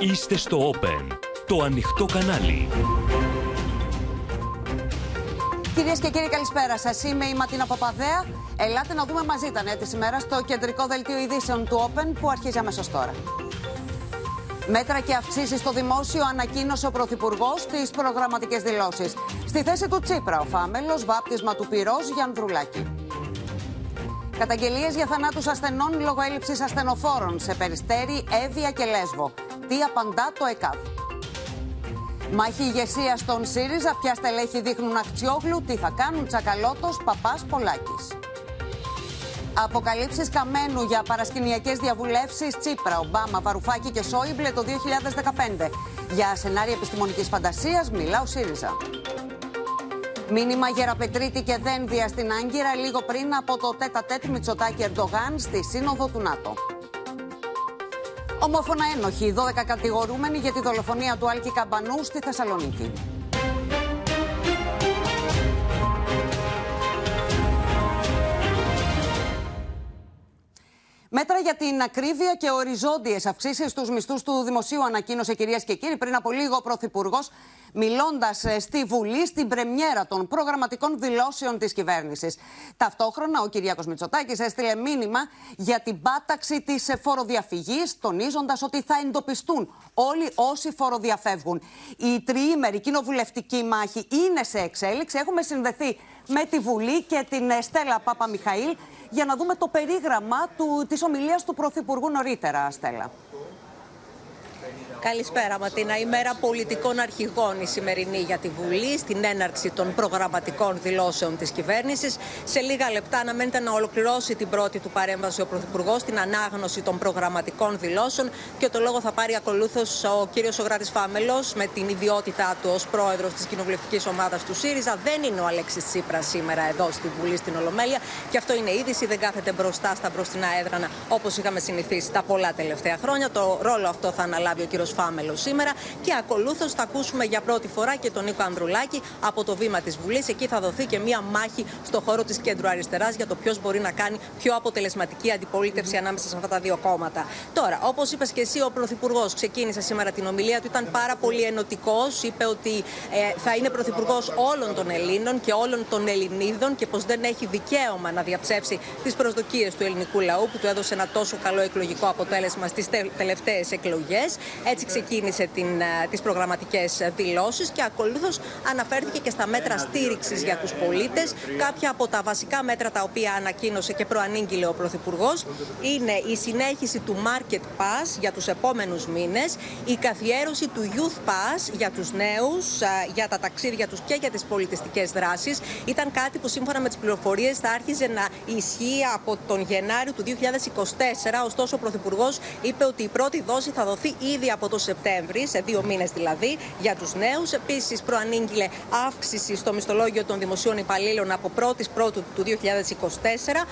Είστε στο Open, το ανοιχτό κανάλι. Κυρίες και κύριοι, καλησπέρα σας. Είμαι η Ματίνα Παπαδέα. Ελάτε να δούμε μαζί τα νέα της ημέρας στο κεντρικό δελτίο ειδήσεων του Open που αρχίζει αμέσως τώρα. Μέτρα και αυξήσεις στο δημόσιο ανακοίνωσε ο Πρωθυπουργός στι προγραμματικές δηλώσεις. Στη θέση του Τσίπρα, ο Φάμελος, βάπτισμα του πυρός Γιανδρουλάκη. Καταγγελίες για θανάτους ασθενών λόγω έλλειψης ασθενοφόρων σε περιστέρι, Εύβοια και Λέσβο. Τι απαντά το ΕΚΑΒ. Μάχη ηγεσία στον ΣΥΡΙΖΑ. Ποια στελέχη δείχνουν Αχτσιόγλου. Τι θα κάνουν Τσακαλώτος, Παπάς Πολάκης. Αποκαλύψεις Καμένου για παρασκηνιακές διαβουλεύσεις Τσίπρα, Ομπάμα, Βαρουφάκη και Σόιμπλε το 2015. Για σενάρια επιστημονικής φαντασίας μιλά ο ΣΥΡΙΖΑ. Μήνυμα Γεραπετρίτη και Δένδια στην Άγκυρα λίγο πριν από το τέτα τέτ Μητσοτάκη Ερντογάν στη Σύνοδο του ΝΑΤΟ. Ομόφωνα ένοχοι, 12 κατηγορούμενοι για τη δολοφονία του Άλκη Καμπανού στη Θεσσαλονίκη. Μέτρα για την ακρίβεια και οριζόντιες αυξήσεις στους μισθούς του Δημοσίου ανακοίνωσε κυρίες και κύριοι πριν από λίγο ο Πρωθυπουργός, μιλώντας στη Βουλή στην πρεμιέρα των προγραμματικών δηλώσεων της κυβέρνησης. Ταυτόχρονα, ο Κυριάκος Μητσοτάκης έστειλε μήνυμα για την πάταξη της φοροδιαφυγής, τονίζοντας ότι θα εντοπιστούν όλοι όσοι φοροδιαφεύγουν. Η τριήμερη κοινοβουλευτική μάχη είναι σε εξέλιξη. Έχουμε συνδεθεί με τη Βουλή και την Στέλλα Πάπα Μιχαήλ για να δούμε το περίγραμμα του, της ομιλίας του Πρωθυπουργού νωρίτερα, Στέλλα. Καλησπέρα, Ματίνα. Ημέρα πολιτικών αρχηγών η σημερινή για τη Βουλή, στην έναρξη των προγραμματικών δηλώσεων της κυβέρνησης. Σε λίγα λεπτά αναμένεται να ολοκληρώσει την πρώτη του παρέμβαση ο Πρωθυπουργός στην ανάγνωση των προγραμματικών δηλώσεων και το λόγο θα πάρει ακολούθως ο κύριος Σογράτης Φάμελος με την ιδιότητά του ως πρόεδρος της κοινοβουλευτικής ομάδας του ΣΥΡΙΖΑ. Δεν είναι ο Αλέξης Τσίπρας σήμερα εδώ στη Βουλή στην Ολομέλεια και αυτό είναι είδηση. Δεν κάθεται μπροστά στα μπροστινά έδρανα όπως είχαμε συνηθίσει τα πολλά τελευταία χρόνια. Το ρόλο αυτό θα αναλάβει ο κύριος Φάμελος σήμερα. Και ακολούθως θα ακούσουμε για πρώτη φορά και τον Νίκο Ανδρουλάκη από το βήμα της Βουλής. Εκεί θα δοθεί και μία μάχη στο χώρο της κέντρου αριστεράς για το ποιος μπορεί να κάνει πιο αποτελεσματική αντιπολίτευση ανάμεσα σε αυτά τα δύο κόμματα. Τώρα, όπως είπες και εσύ, ο Πρωθυπουργός ξεκίνησε σήμερα την ομιλία του, ήταν πάρα πολύ ενωτικός. Είπε ότι ε, θα είναι Πρωθυπουργός όλων των Ελλήνων και όλων των Ελληνίδων και πως δεν έχει δικαίωμα να διαψεύσει τις προσδοκίες του ελληνικού λαού που του έδωσε ένα τόσο καλό εκλογικό αποτέλεσμα στις τελευταίες εκλογές. Έτσι ξεκίνησε την, ε, τις προγραμματικές δηλώσεις και ακολούθως αναφέρθηκε και στα μέτρα στήριξης για τους πολίτες. Κάποια από τα βασικά μέτρα τα οποία ανακοίνωσε και προανήγγειλε ο Πρωθυπουργός είναι η συνέχιση του Market Pass για τους επόμενους μήνες, η καθιέρωση του Youth Pass για τους νέους, ε, για τα ταξίδια τους και για τις πολιτιστικές δράσεις. Ήταν κάτι που σύμφωνα με τις πληροφορίες θα άρχιζε να ισχύει από τον Γενάριο του 2024, ωστόσο ο Πρωθυπουργός είπε ότι η πρώτη δόση θα δοθεί ήδη από το Σεπτέμβρη, σε δύο μήνες δηλαδή, για τους νέους. Επίσης, προανήγγειλε αύξηση στο μισθολόγιο των δημοσίων υπαλλήλων από 1η Πρώτου του 2024,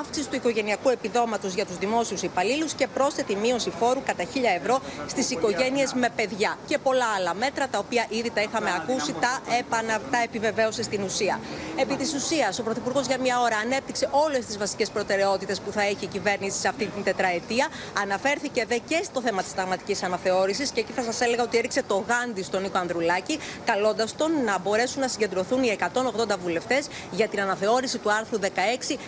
αύξηση του οικογενειακού επιδόματος για τους δημόσιους υπαλλήλους και πρόσθετη μείωση φόρου κατά 1000 ευρώ στις οικογένειες με παιδιά. Και πολλά άλλα μέτρα τα οποία ήδη τα είχαμε ακούσει, τα, επανα, τα επιβεβαίωσε στην ουσία. Επί της ουσίας, ο Πρωθυπουργός για μια ώρα ανέπτυξε όλες τις βασικές προτεραιότητες που θα έχει η κυβέρνηση σε αυτή την τετραετία. Αναφέρθηκε δε και στο θέμα της σταγματική αναθεώρησης και εκεί θα σας έλεγα ότι έριξε το γάντι στον Νίκο Ανδρουλάκη, καλώντας τον να μπορέσουν να συγκεντρωθούν οι 180 βουλευτές για την αναθεώρηση του άρθρου 16,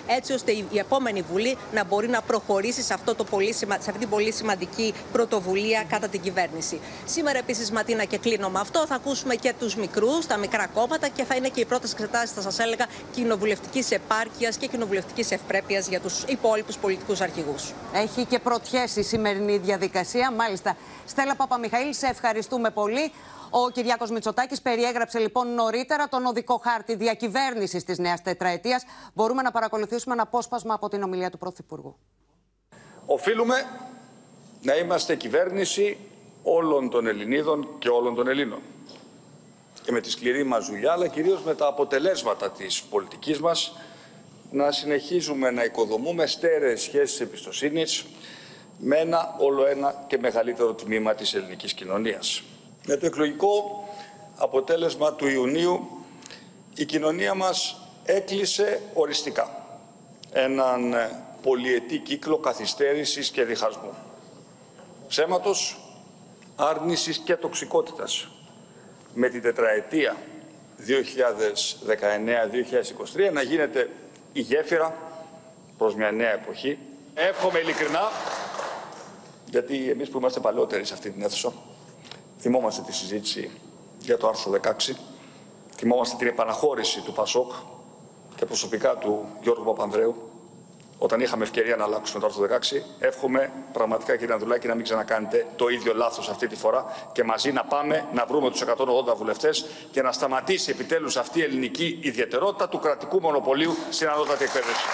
έτσι ώστε η επόμενη Βουλή να μπορεί να προχωρήσει σε, αυτό το πολύ, σε αυτή την πολύ σημαντική πρωτοβουλία κατά την κυβέρνηση. Σήμερα επίσης, Ματίνα, και κλείνω με αυτό, θα ακούσουμε και τους μικρούς, τα μικρά κόμματα και θα είναι και οι πρώτες εξετάσεις, θα σας έλεγα, κοινοβουλευτικής επάρκειας και κοινοβουλευτικής ευπρέπειας για τους υπόλοιπους πολιτικούς αρχηγούς. Έχει και πρωτιέ η σημερινή διαδικασία. Μάλιστα, Στέλλα Παπαμιχαήλ, σε ευχαριστούμε πολύ. Ο Κυριάκος Μητσοτάκης περιέγραψε λοιπόν νωρίτερα τον οδικό χάρτη διακυβέρνησης της νέας τετραετίας. Μπορούμε να παρακολουθήσουμε ένα απόσπασμα από την ομιλία του Πρωθυπουργού. Οφείλουμε να είμαστε κυβέρνηση όλων των Ελληνίδων και όλων των Ελλήνων. Και με τη σκληρή μας δουλειά, αλλά κυρίως με τα αποτελέσματα της πολιτικής μας, να συνεχίζουμε να οικοδομούμε στέρεες σχέσεις εμπιστοσύνης, με ένα όλο ένα και μεγαλύτερο τμήμα της ελληνικής κοινωνίας. Με το εκλογικό αποτέλεσμα του Ιουνίου η κοινωνία μας έκλεισε οριστικά έναν πολυετή κύκλο καθυστέρησης και διχασμού. Ψέματος, άρνησης και τοξικότητας με την τετραετία 2019-2023 να γίνεται η γέφυρα προς μια νέα εποχή. Εύχομαι ειλικρινά, γιατί εμείς που είμαστε παλαιότεροι σε αυτή την αίθουσα, θυμόμαστε τη συζήτηση για το άρθρο 16, θυμόμαστε την επαναχώρηση του ΠΑΣΟΚ και προσωπικά του Γιώργου Παπανδρέου, όταν είχαμε ευκαιρία να αλλάξουμε το άρθρο 16. Εύχομαι πραγματικά, κύριε Ανδουλάκη, να μην ξανακάνετε το ίδιο λάθος αυτή τη φορά και μαζί να πάμε να βρούμε τους 180 βουλευτές και να σταματήσει επιτέλους αυτή η ελληνική ιδιαιτερότητα του κρατικού μονοπωλίου στην ανώτατη εκπαίδευση.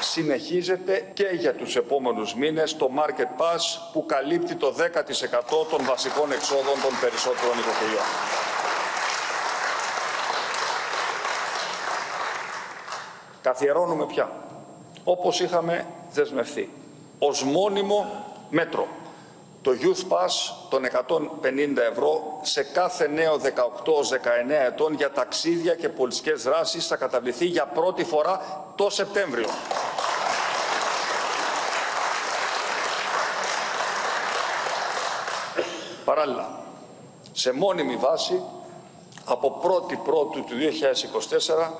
Συνεχίζεται και για τους επόμενους μήνες το Market Pass που καλύπτει το 10% των βασικών εξόδων των περισσότερων οικοκυριών. Καθιερώνουμε πια όπως είχαμε δεσμευθεί, ως μόνιμο μέτρο. Το Youth Pass των 150 ευρώ σε κάθε νέο 18-19 ετών για ταξίδια και πολιτικές δράσεις θα καταβληθεί για πρώτη φορά το Σεπτέμβριο. Παράλληλα, σε μόνιμη βάση, από 1η Πρώτου του 2024,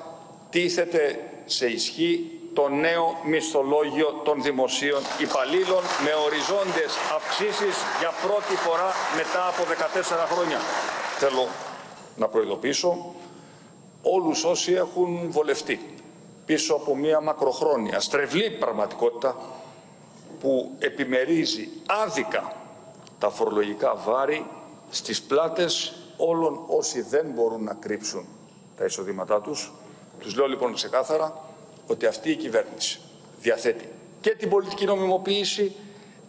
τίθεται σε ισχύ το νέο μισθολόγιο των δημοσίων υπαλλήλων με οριζόντιες αυξήσεις για πρώτη φορά μετά από 14 χρόνια. Θέλω να προειδοποιήσω όλους όσοι έχουν βολευτεί πίσω από μια μακροχρόνια στρεβλή πραγματικότητα που επιμερίζει άδικα τα φορολογικά βάρη στις πλάτες όλων όσοι δεν μπορούν να κρύψουν τα εισοδήματά τους. Τους λέω λοιπόν ξεκάθαρα ότι αυτή η κυβέρνηση διαθέτει και την πολιτική νομιμοποίηση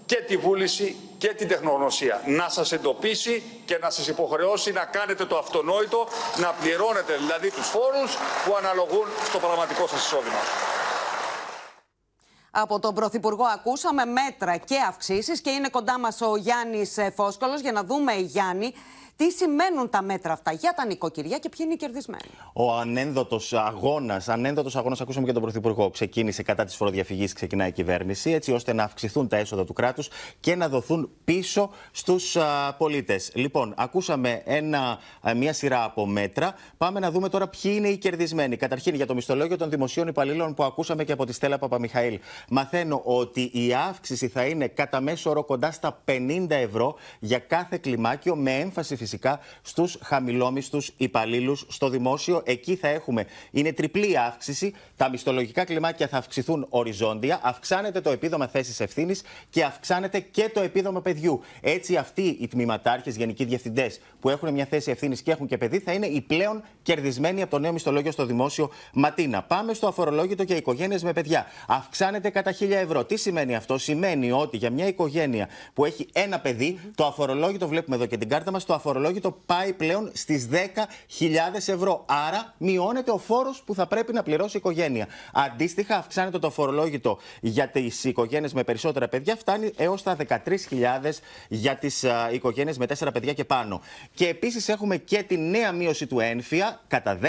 και τη βούληση και την τεχνογνωσία να σας εντοπίσει και να σας υποχρεώσει να κάνετε το αυτονόητο, να πληρώνετε δηλαδή τους φόρους που αναλογούν στο πραγματικό σας εισόδημα. Από τον Πρωθυπουργό ακούσαμε μέτρα και αυξήσεις και είναι κοντά μας ο Γιάννης Φόσκολος για να δούμε, Γιάννη, τι σημαίνουν τα μέτρα αυτά για τα νοικοκυριά και ποιοι είναι οι κερδισμένοι; Ο ανένδοτος αγώνας, ανένδοτος αγώνας, ακούσαμε και τον Πρωθυπουργό, ξεκίνησε κατά της φοροδιαφυγής, ξεκινάει η κυβέρνηση, έτσι ώστε να αυξηθούν τα έσοδα του κράτους και να δοθούν πίσω στους πολίτες. Λοιπόν, ακούσαμε ένα, μια σειρά από μέτρα. Πάμε να δούμε τώρα ποιοι είναι οι κερδισμένοι. Καταρχήν, για το μισθολόγιο των δημοσίων υπαλλήλων που ακούσαμε και από τη Στέλλα Παπαμιχαήλ. Μαθαίνω ότι η αύξηση θα είναι κατά μέσο όρο κοντά στα 50 ευρώ για κάθε κλιμάκιο, με έμφαση φυσικά στους χαμηλόμισθου υπαλλήλους στο δημόσιο. Εκεί θα έχουμε, είναι τριπλή αύξηση. Τα μισθολογικά κλιμάκια θα αυξηθούν οριζόντια, αυξάνεται το επίδομα θέσης ευθύνης και αυξάνεται και το επίδομα παιδιού. Έτσι, αυτοί οι τμήματάρχες, γενικοί διευθυντές που έχουν μια θέση ευθύνης και έχουν και παιδί, θα είναι οι πλέον κερδισμένοι από το νέο μισθολόγιο στο δημόσιο Ματίνα. Πάμε στο αφορολόγητο για οικογένειες με παιδιά. Αυξάνεται κατά 1000 ευρώ. Τι σημαίνει αυτό, Σημαίνει ότι για μια οικογένεια που έχει ένα παιδί, το αφορολόγητο, βλέπουμε εδώ και την κάρτα μας, το αφορολόγητο αφορολόγητο πάει πλέον στις 10.000 ευρώ. Άρα μειώνεται ο φόρος που θα πρέπει να πληρώσει η οικογένεια. Αντίστοιχα, αυξάνεται το αφορολόγητο για τις οικογένειες με περισσότερα παιδιά, φτάνει έως τα 13.000 για τις οικογένειες με 4 παιδιά και πάνω. Και επίσης έχουμε και τη νέα μείωση του ένφια κατά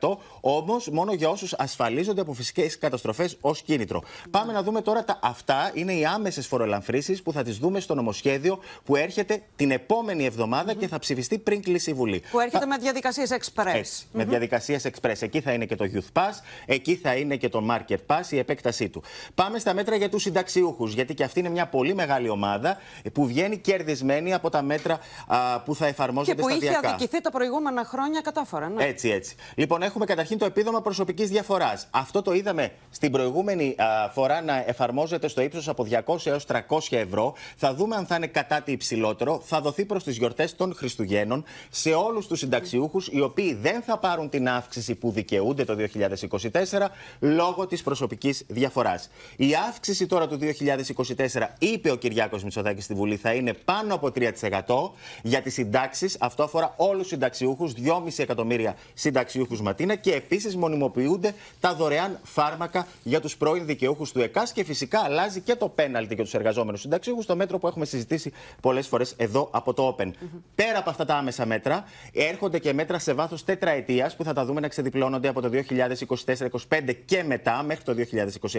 10%, όμως μόνο για όσους ασφαλίζονται από φυσικές καταστροφές ως κίνητρο. Πάμε να δούμε τώρα τα αυτά. Είναι οι άμεσες φορολαμφρήσει που θα τις δούμε στο νομοσχέδιο που έρχεται την επόμενη εβδομάδα και θα ψηφιστεί πριν κλείσει η Βουλή. Που έρχεται με διαδικασίες express. Έτσι, Με διαδικασίες express. Εκεί θα είναι και το Youth Pass, εκεί θα είναι και το Market Pass, η επέκτασή του. Πάμε στα μέτρα για τους συνταξιούχους, γιατί και αυτή είναι μια πολύ μεγάλη ομάδα που βγαίνει κερδισμένη από τα μέτρα α, που θα εφαρμόζονται σταδιακά. Και που είχε αδικηθεί τα προηγούμενα χρόνια κατάφορα. Ναι. Έτσι, έτσι. Λοιπόν, έχουμε καταρχήν το επίδομα προσωπικής διαφοράς. Αυτό το είδαμε στην προηγούμενη α, φορά να εφαρμόζεται στο ύψος από 200 έως 300 ευρώ. Θα δούμε αν θα είναι κατά τι υψηλότερο. Θα δοθεί προς τις γιορτές των Χριστουγέννων Χριστουγέννων σε όλους τους συνταξιούχους οι οποίοι δεν θα πάρουν την αύξηση που δικαιούνται το 2024 λόγω της προσωπικής διαφοράς. Η αύξηση τώρα του 2024, είπε ο Κυριάκος Μητσοδάκη στη Βουλή, θα είναι πάνω από 3% για τις συντάξεις. Αυτό αφορά όλους τους συνταξιούχους, 2,5 εκατομμύρια συνταξιούχους Ματίνα και επίσης μονιμοποιούνται τα δωρεάν φάρμακα για τους πρώην δικαιούχους του ΕΚΑΣ και φυσικά αλλάζει και το πέναλτι για τους εργαζόμενους συνταξιούχους, το μέτρο που έχουμε συζητήσει πολλές φορές εδώ από το Open. Πέρα από αυτά τα άμεσα μέτρα, έρχονται και μέτρα σε βάθος τετραετίας που θα τα δούμε να ξεδιπλώνονται από το 2024-2025 και μετά μέχρι το 2027.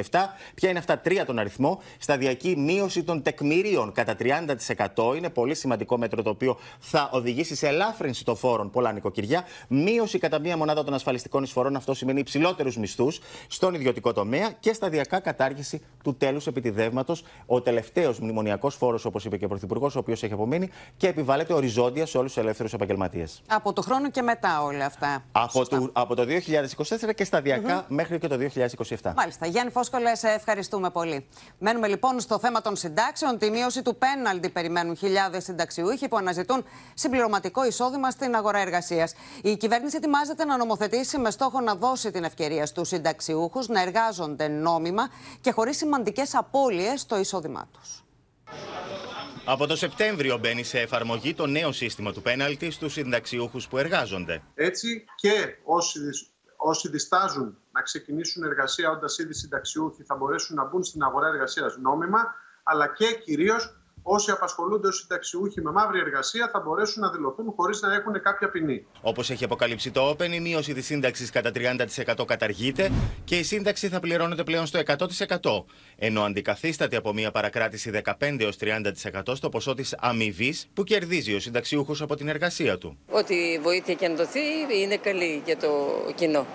Ποια είναι αυτά τρία τον αριθμό; Σταδιακή μείωση των τεκμηρίων κατά 30%. Είναι πολύ σημαντικό μέτρο το οποίο θα οδηγήσει σε ελάφρυνση των φόρων πολλά νοικοκυριά. Μείωση κατά μία μονάδα των ασφαλιστικών εισφορών. Αυτό σημαίνει υψηλότερους μισθούς στον ιδιωτικό τομέα και σταδιακά κατάργηση του τέλους επιτιδεύματος. Ο τελευταίος μνημονιακός φόρος, όπως είπε και ο Πρωθυπουργός, ο οποίος έχει απομείνει και επιβάλλεται οριζόντια σε όλους τους ελεύθερους επαγγελματίες. Από το χρόνο και μετά όλα αυτά. Από, το, από το 2024 και σταδιακά μέχρι και το 2027. Μάλιστα. Γιάννη Φόσκολε, σε ευχαριστούμε πολύ. Μένουμε λοιπόν στο θέμα των συντάξεων. Τη μείωση του πέναλτι περιμένουν χιλιάδες συνταξιούχοι που αναζητούν συμπληρωματικό εισόδημα στην αγορά εργασίας. Η κυβέρνηση ετοιμάζεται να νομοθετήσει με στόχο να δώσει την ευκαιρία στους συνταξιούχους να εργάζονται νόμιμα και χωρίς σημαντικές απώλειες στο εισόδημά τους. Από το Σεπτέμβριο μπαίνει σε εφαρμογή το νέο σύστημα του πέναλτη στους συνταξιούχους που εργάζονται. Έτσι και όσοι, όσοι διστάζουν να ξεκινήσουν εργασία όντας ήδη συνταξιούχοι θα μπορέσουν να μπουν στην αγορά εργασίας νόμιμα, αλλά και κυρίως όσοι απασχολούνται ως συνταξιούχοι με μαύρη εργασία θα μπορέσουν να δηλωθούν χωρίς να έχουν κάποια ποινή. Όπως έχει αποκαλύψει το Open, η μείωση της σύνταξης κατά 30% καταργείται και η σύνταξη θα πληρώνεται πλέον στο 100%. Ενώ αντικαθίσταται από μια παρακράτηση 15 έως 30% στο ποσό της αμοιβή που κερδίζει ο συνταξιούχος από την εργασία του. Ό,τι βοήθεια και αν δοθεί είναι καλή για το κοινό.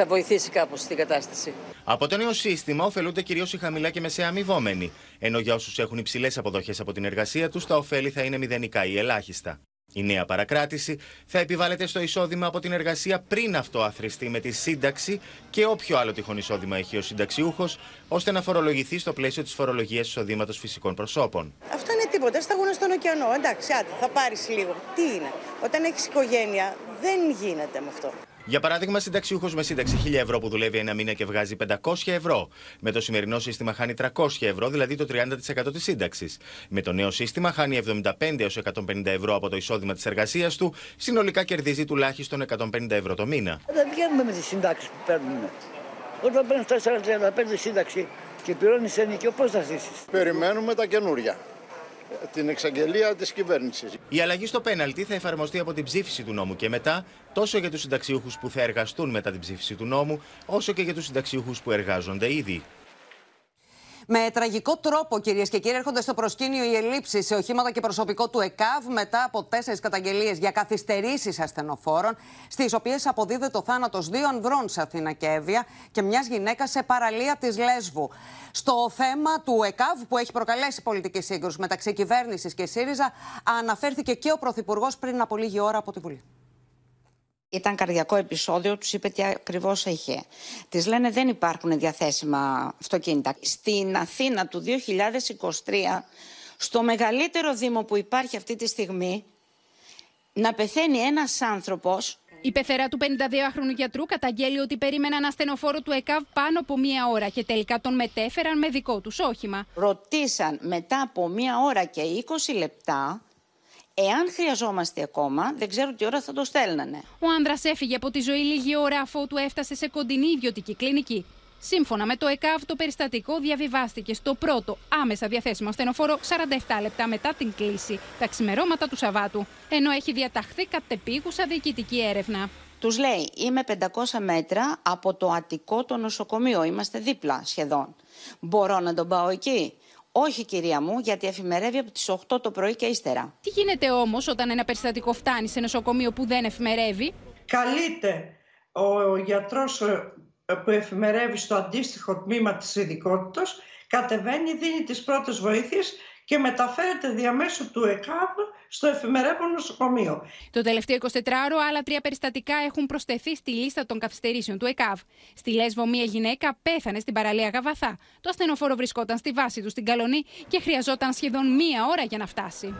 Θα βοηθήσει κάπως την κατάσταση. Από το νέο σύστημα ωφελούνται κυρίως οι χαμηλά και μεσαία αμοιβόμενοι, ενώ για όσους έχουν υψηλές αποδοχές από την εργασία τους, τα ωφέλη θα είναι μηδενικά ή ελάχιστα. Η νέα παρακράτηση θα επιβάλλεται στο εισόδημα από την εργασία πριν αυτό αθρηστεί με τη σύνταξη και όποιο άλλο τυχόν εισόδημα έχει ο συνταξιούχος, ώστε να φορολογηθεί στο πλαίσιο της φορολογίας εισοδήματος φυσικών προσώπων. Αυτό είναι τίποτα. Σταγόνα στον ωκεανό. Εντάξει, άντε, θα πάρεις λίγο. Τι είναι; Όταν έχεις οικογένεια, δεν γίνεται με αυτό. Για παράδειγμα, συνταξιούχος με σύνταξη 1000 ευρώ που δουλεύει ένα μήνα και βγάζει 500 ευρώ. Με το σημερινό σύστημα χάνει 300 ευρώ, δηλαδή το 30% της σύνταξης. Με το νέο σύστημα χάνει 75 έως 150 ευρώ από το εισόδημα της εργασίας του, συνολικά κερδίζει τουλάχιστον 150 ευρώ το μήνα. Δεν βγαίνουμε με τις συντάξεις που παίρνουμε. Όταν παίρνεις 4-35 σύνταξη και πληρώνεις ενοικιό, πώς θα ζήσεις; Περιμένουμε τα καινούρια την εξαγγελία της κυβέρνησης. Η αλλαγή στο πέναλτι θα εφαρμοστεί από την ψήφιση του νόμου και μετά, τόσο για τους συνταξιούχους που θα εργαστούν μετά την ψήφιση του νόμου, όσο και για τους συνταξιούχους που εργάζονται ήδη. Με τραγικό τρόπο, κυρίες και κύριοι, έρχονται στο προσκήνιο οι ελλείψεις σε οχήματα και προσωπικό του ΕΚΑΒ μετά από τέσσερις καταγγελίες για καθυστερήσεις ασθενοφόρων, στις οποίες αποδίδεται ο θάνατος δύο ανδρών σε Αθήνα και Εύβοια και μιας γυναίκας σε παραλία της Λέσβου. Στο θέμα του ΕΚΑΒ, που έχει προκαλέσει πολιτική σύγκρουση μεταξύ κυβέρνησης και ΣΥΡΙΖΑ, αναφέρθηκε και ο Πρωθυπουργός πριν από λίγη ώρα από τη Βουλή. Ήταν καρδιακό επεισόδιο, τους είπε τι ακριβώς είχε. Τη λένε δεν υπάρχουν διαθέσιμα αυτοκίνητα. Στην Αθήνα του 2023, στο μεγαλύτερο δήμο που υπάρχει αυτή τη στιγμή, να πεθαίνει ένας άνθρωπος η πεθερά του 52χρονου γιατρού καταγγέλει ότι περίμενε ένα στενοφόρο του ΕΚΑΒ πάνω από μία ώρα και τελικά τον μετέφεραν με δικό τους όχημα. Ρωτήσαν μετά από μία ώρα και 20 λεπτά Εάν χρειαζόμαστε ακόμα, δεν ξέρω τι ώρα θα το στέλνανε. Ο άνδρας έφυγε από τη ζωή λίγη ώρα αφού του έφτασε σε κοντινή ιδιωτική κλινική. Σύμφωνα με το ΕΚΑΒ, το περιστατικό διαβιβάστηκε στο πρώτο άμεσα διαθέσιμο στενοφόρο 47 λεπτά μετά την κλίση, τα ξημερώματα του Σαββάτου, ενώ έχει διαταχθεί κατεπίγουσα διοικητική έρευνα. Τους λέει, είμαι 500 μέτρα από το Αττικό το νοσοκομείο, είμαστε δίπλα σχεδόν. Μπορώ να τον πάω εκεί; Όχι, κυρία μου, γιατί εφημερεύει από τις 8 το πρωί και ύστερα. Τι γίνεται όμως όταν ένα περιστατικό φτάνει σε νοσοκομείο που δεν εφημερεύει; Καλείται ο γιατρός ε, που εφημερεύει στο αντίστοιχο τμήμα της ειδικότητας, κατεβαίνει, δίνει τις πρώτες βοήθειες και μεταφέρεται διαμέσου του ΕΚΑΒ στο εφημερεύον νοσοκομείο. Το τελευταίο 24ωρο, άλλα τρία περιστατικά έχουν προσθεθεί στη λίστα των καθυστερήσεων του ΕΚΑΒ. Στη Λέσβο, μία γυναίκα πέθανε στην παραλία Γαβαθά. Το ασθενοφόρο βρισκόταν στη βάση του στην Καλονή και χρειαζόταν σχεδόν μία ώρα για να φτάσει.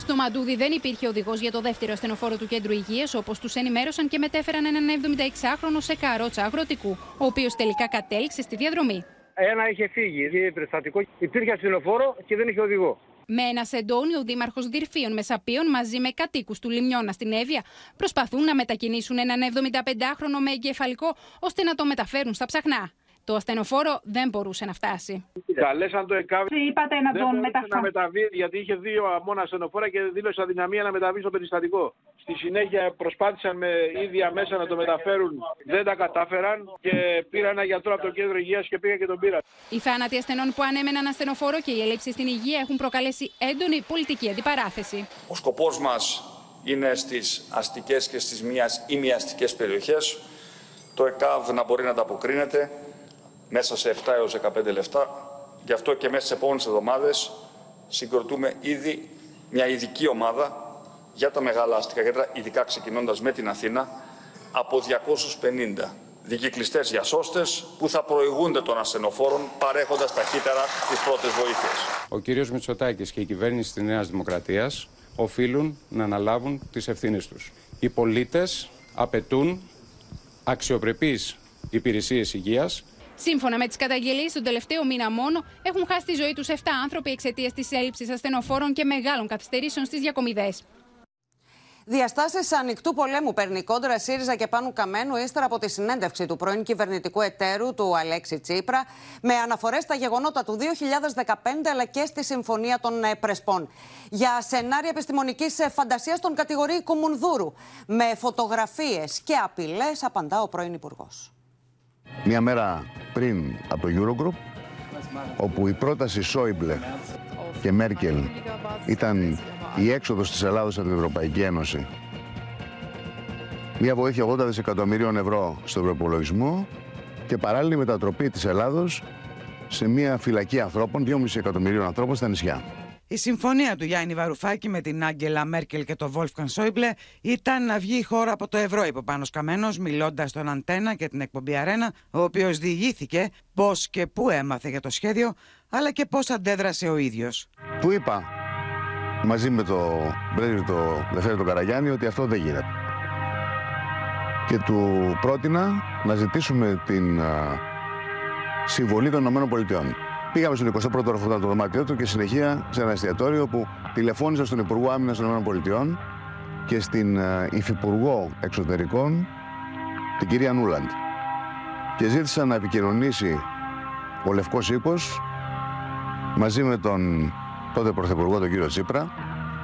Στο Μαντούδι δεν υπήρχε οδηγός για το δεύτερο ασθενοφόρο του κέντρου υγείας, όπως τους ενημέρωσαν και μετέφεραν έναν 76χρονο σε καρότσα αγροτικού, ο οποίος τελικά κατέληξε στη διαδρομή. Ένα είχε φύγει, είχε περιστατικό. Υπήρχε ασθενοφόρο και δεν είχε οδηγό. Με ένα σεντόνι, ο Δήμαρχος Δυρφίων Μεσαπίων μαζί με κατοίκους του Λιμιώνα στην Εύβοια προσπαθούν να μετακινήσουν έναν 75χρονο με εγκεφαλικό ώστε να το μεταφέρουν στα ψαχνά. Το ασθενοφόρο δεν μπορούσε να φτάσει. Καλέσαν το ΕΚΑΒ. Είπατε να Δεν τον μπορούσε μεταφέρουν. να μεταβεί, γιατί είχε δύο μόνο ασθενοφόρα και δήλωσε αδυναμία να μεταβεί στο περιστατικό. Στη συνέχεια προσπάθησαν με ίδια μέσα να το μεταφέρουν. Δεν τα κατάφεραν και πήραν ένα γιατρό από το κέντρο υγείας και πήγα και τον πήρα. Οι θάνατοι ασθενών που ανέμεναν ασθενοφόρο και η έλλειψη στην υγεία έχουν προκαλέσει έντονη πολιτική αντιπαράθεση. Ο σκοπός μας είναι στις αστικές και στις μιας ή μη αστικές περιοχές το ΕΚΑΒ να μπορεί να ανταποκρίνεται μέσα σε 7 έως 15 λεπτά. Γι' αυτό και μέσα στις επόμενες εβδομάδες συγκροτούμε ήδη μια ειδική ομάδα για τα μεγάλα αστικά κέντρα, ειδικά ξεκινώντας με την Αθήνα, από 250 δικυκλιστές για σώστες που θα προηγούνται των ασθενοφόρων παρέχοντας ταχύτερα τις πρώτες βοήθειες. Ο κύριος Μητσοτάκης και η κυβέρνηση της Νέας Δημοκρατίας οφείλουν να αναλάβουν τις ευθύνες τους. Οι πολίτες απαιτούν αξιοπρεπείς υπηρεσίες υγείας Σύμφωνα με τις καταγγελίες, τον τελευταίο μήνα μόνο έχουν χάσει τη ζωή τους 7 άνθρωποι εξαιτίας της έλλειψης ασθενοφόρων και μεγάλων καθυστερήσεων στις διακομιδές. Διαστάσεις ανοιχτού πολέμου παίρνει κόντρα ΣΥΡΙΖΑ και Πάνου Καμένου ύστερα από τη συνέντευξη του πρώην κυβερνητικού εταίρου του Αλέξη Τσίπρα με αναφορές στα γεγονότα του 2015 αλλά και στη Συμφωνία των ε, Πρεσπών. Για σενάρια επιστημονικής φαντασίας τον κατηγορεί Κουμουνδούρου. Με φωτογραφίες και απειλές απαντά ο πρώην Υπουργός. Μία μέρα πριν από το Eurogroup, όπου η πρόταση Σόιμπλε και Μέρκελ ήταν η έξοδος της Ελλάδος από την Ευρωπαϊκή Ένωση. Μία βοήθεια 80 δισεκατομμυρίων ευρώ στον προπολογισμό και παράλληλη μετατροπή της Ελλάδος σε μία φυλακή ανθρώπων, 2,5 εκατομμυρίων ανθρώπων στα νησιά. Η συμφωνία του Γιάννη Βαρουφάκη με την Άγγελα Μέρκελ και τον Βόλφκαν Σόιμπλε ήταν να βγει η χώρα από το ευρώ, είπε ο Πάνος Καμένος, μιλώντας στον Αντένα και την εκπομπή Αρένα, ο οποίος διηγήθηκε πώς και πού έμαθε για το σχέδιο, αλλά και πώς αντέδρασε ο ίδιος. Του είπα μαζί με το πρέσβη το Δευτέρη τον Καραγιάννη ότι αυτό δεν γίνεται. Και του πρότεινα να ζητήσουμε την α, συμβολή των ΗΠΑ. Πήγαμε στον 21ο όροφο το δωμάτιό του και συνεχεία σε ένα εστιατόριο που τηλεφώνησα στον Υπουργό Άμυνας των ΗΠΑ και στην α, Υφυπουργό Εξωτερικών, την κυρία Νούλαντ. Και ζήτησα να επικοινωνήσει ο Λευκός Οίκος μαζί με τον τότε Πρωθυπουργό, τον κύριο Τσίπρα,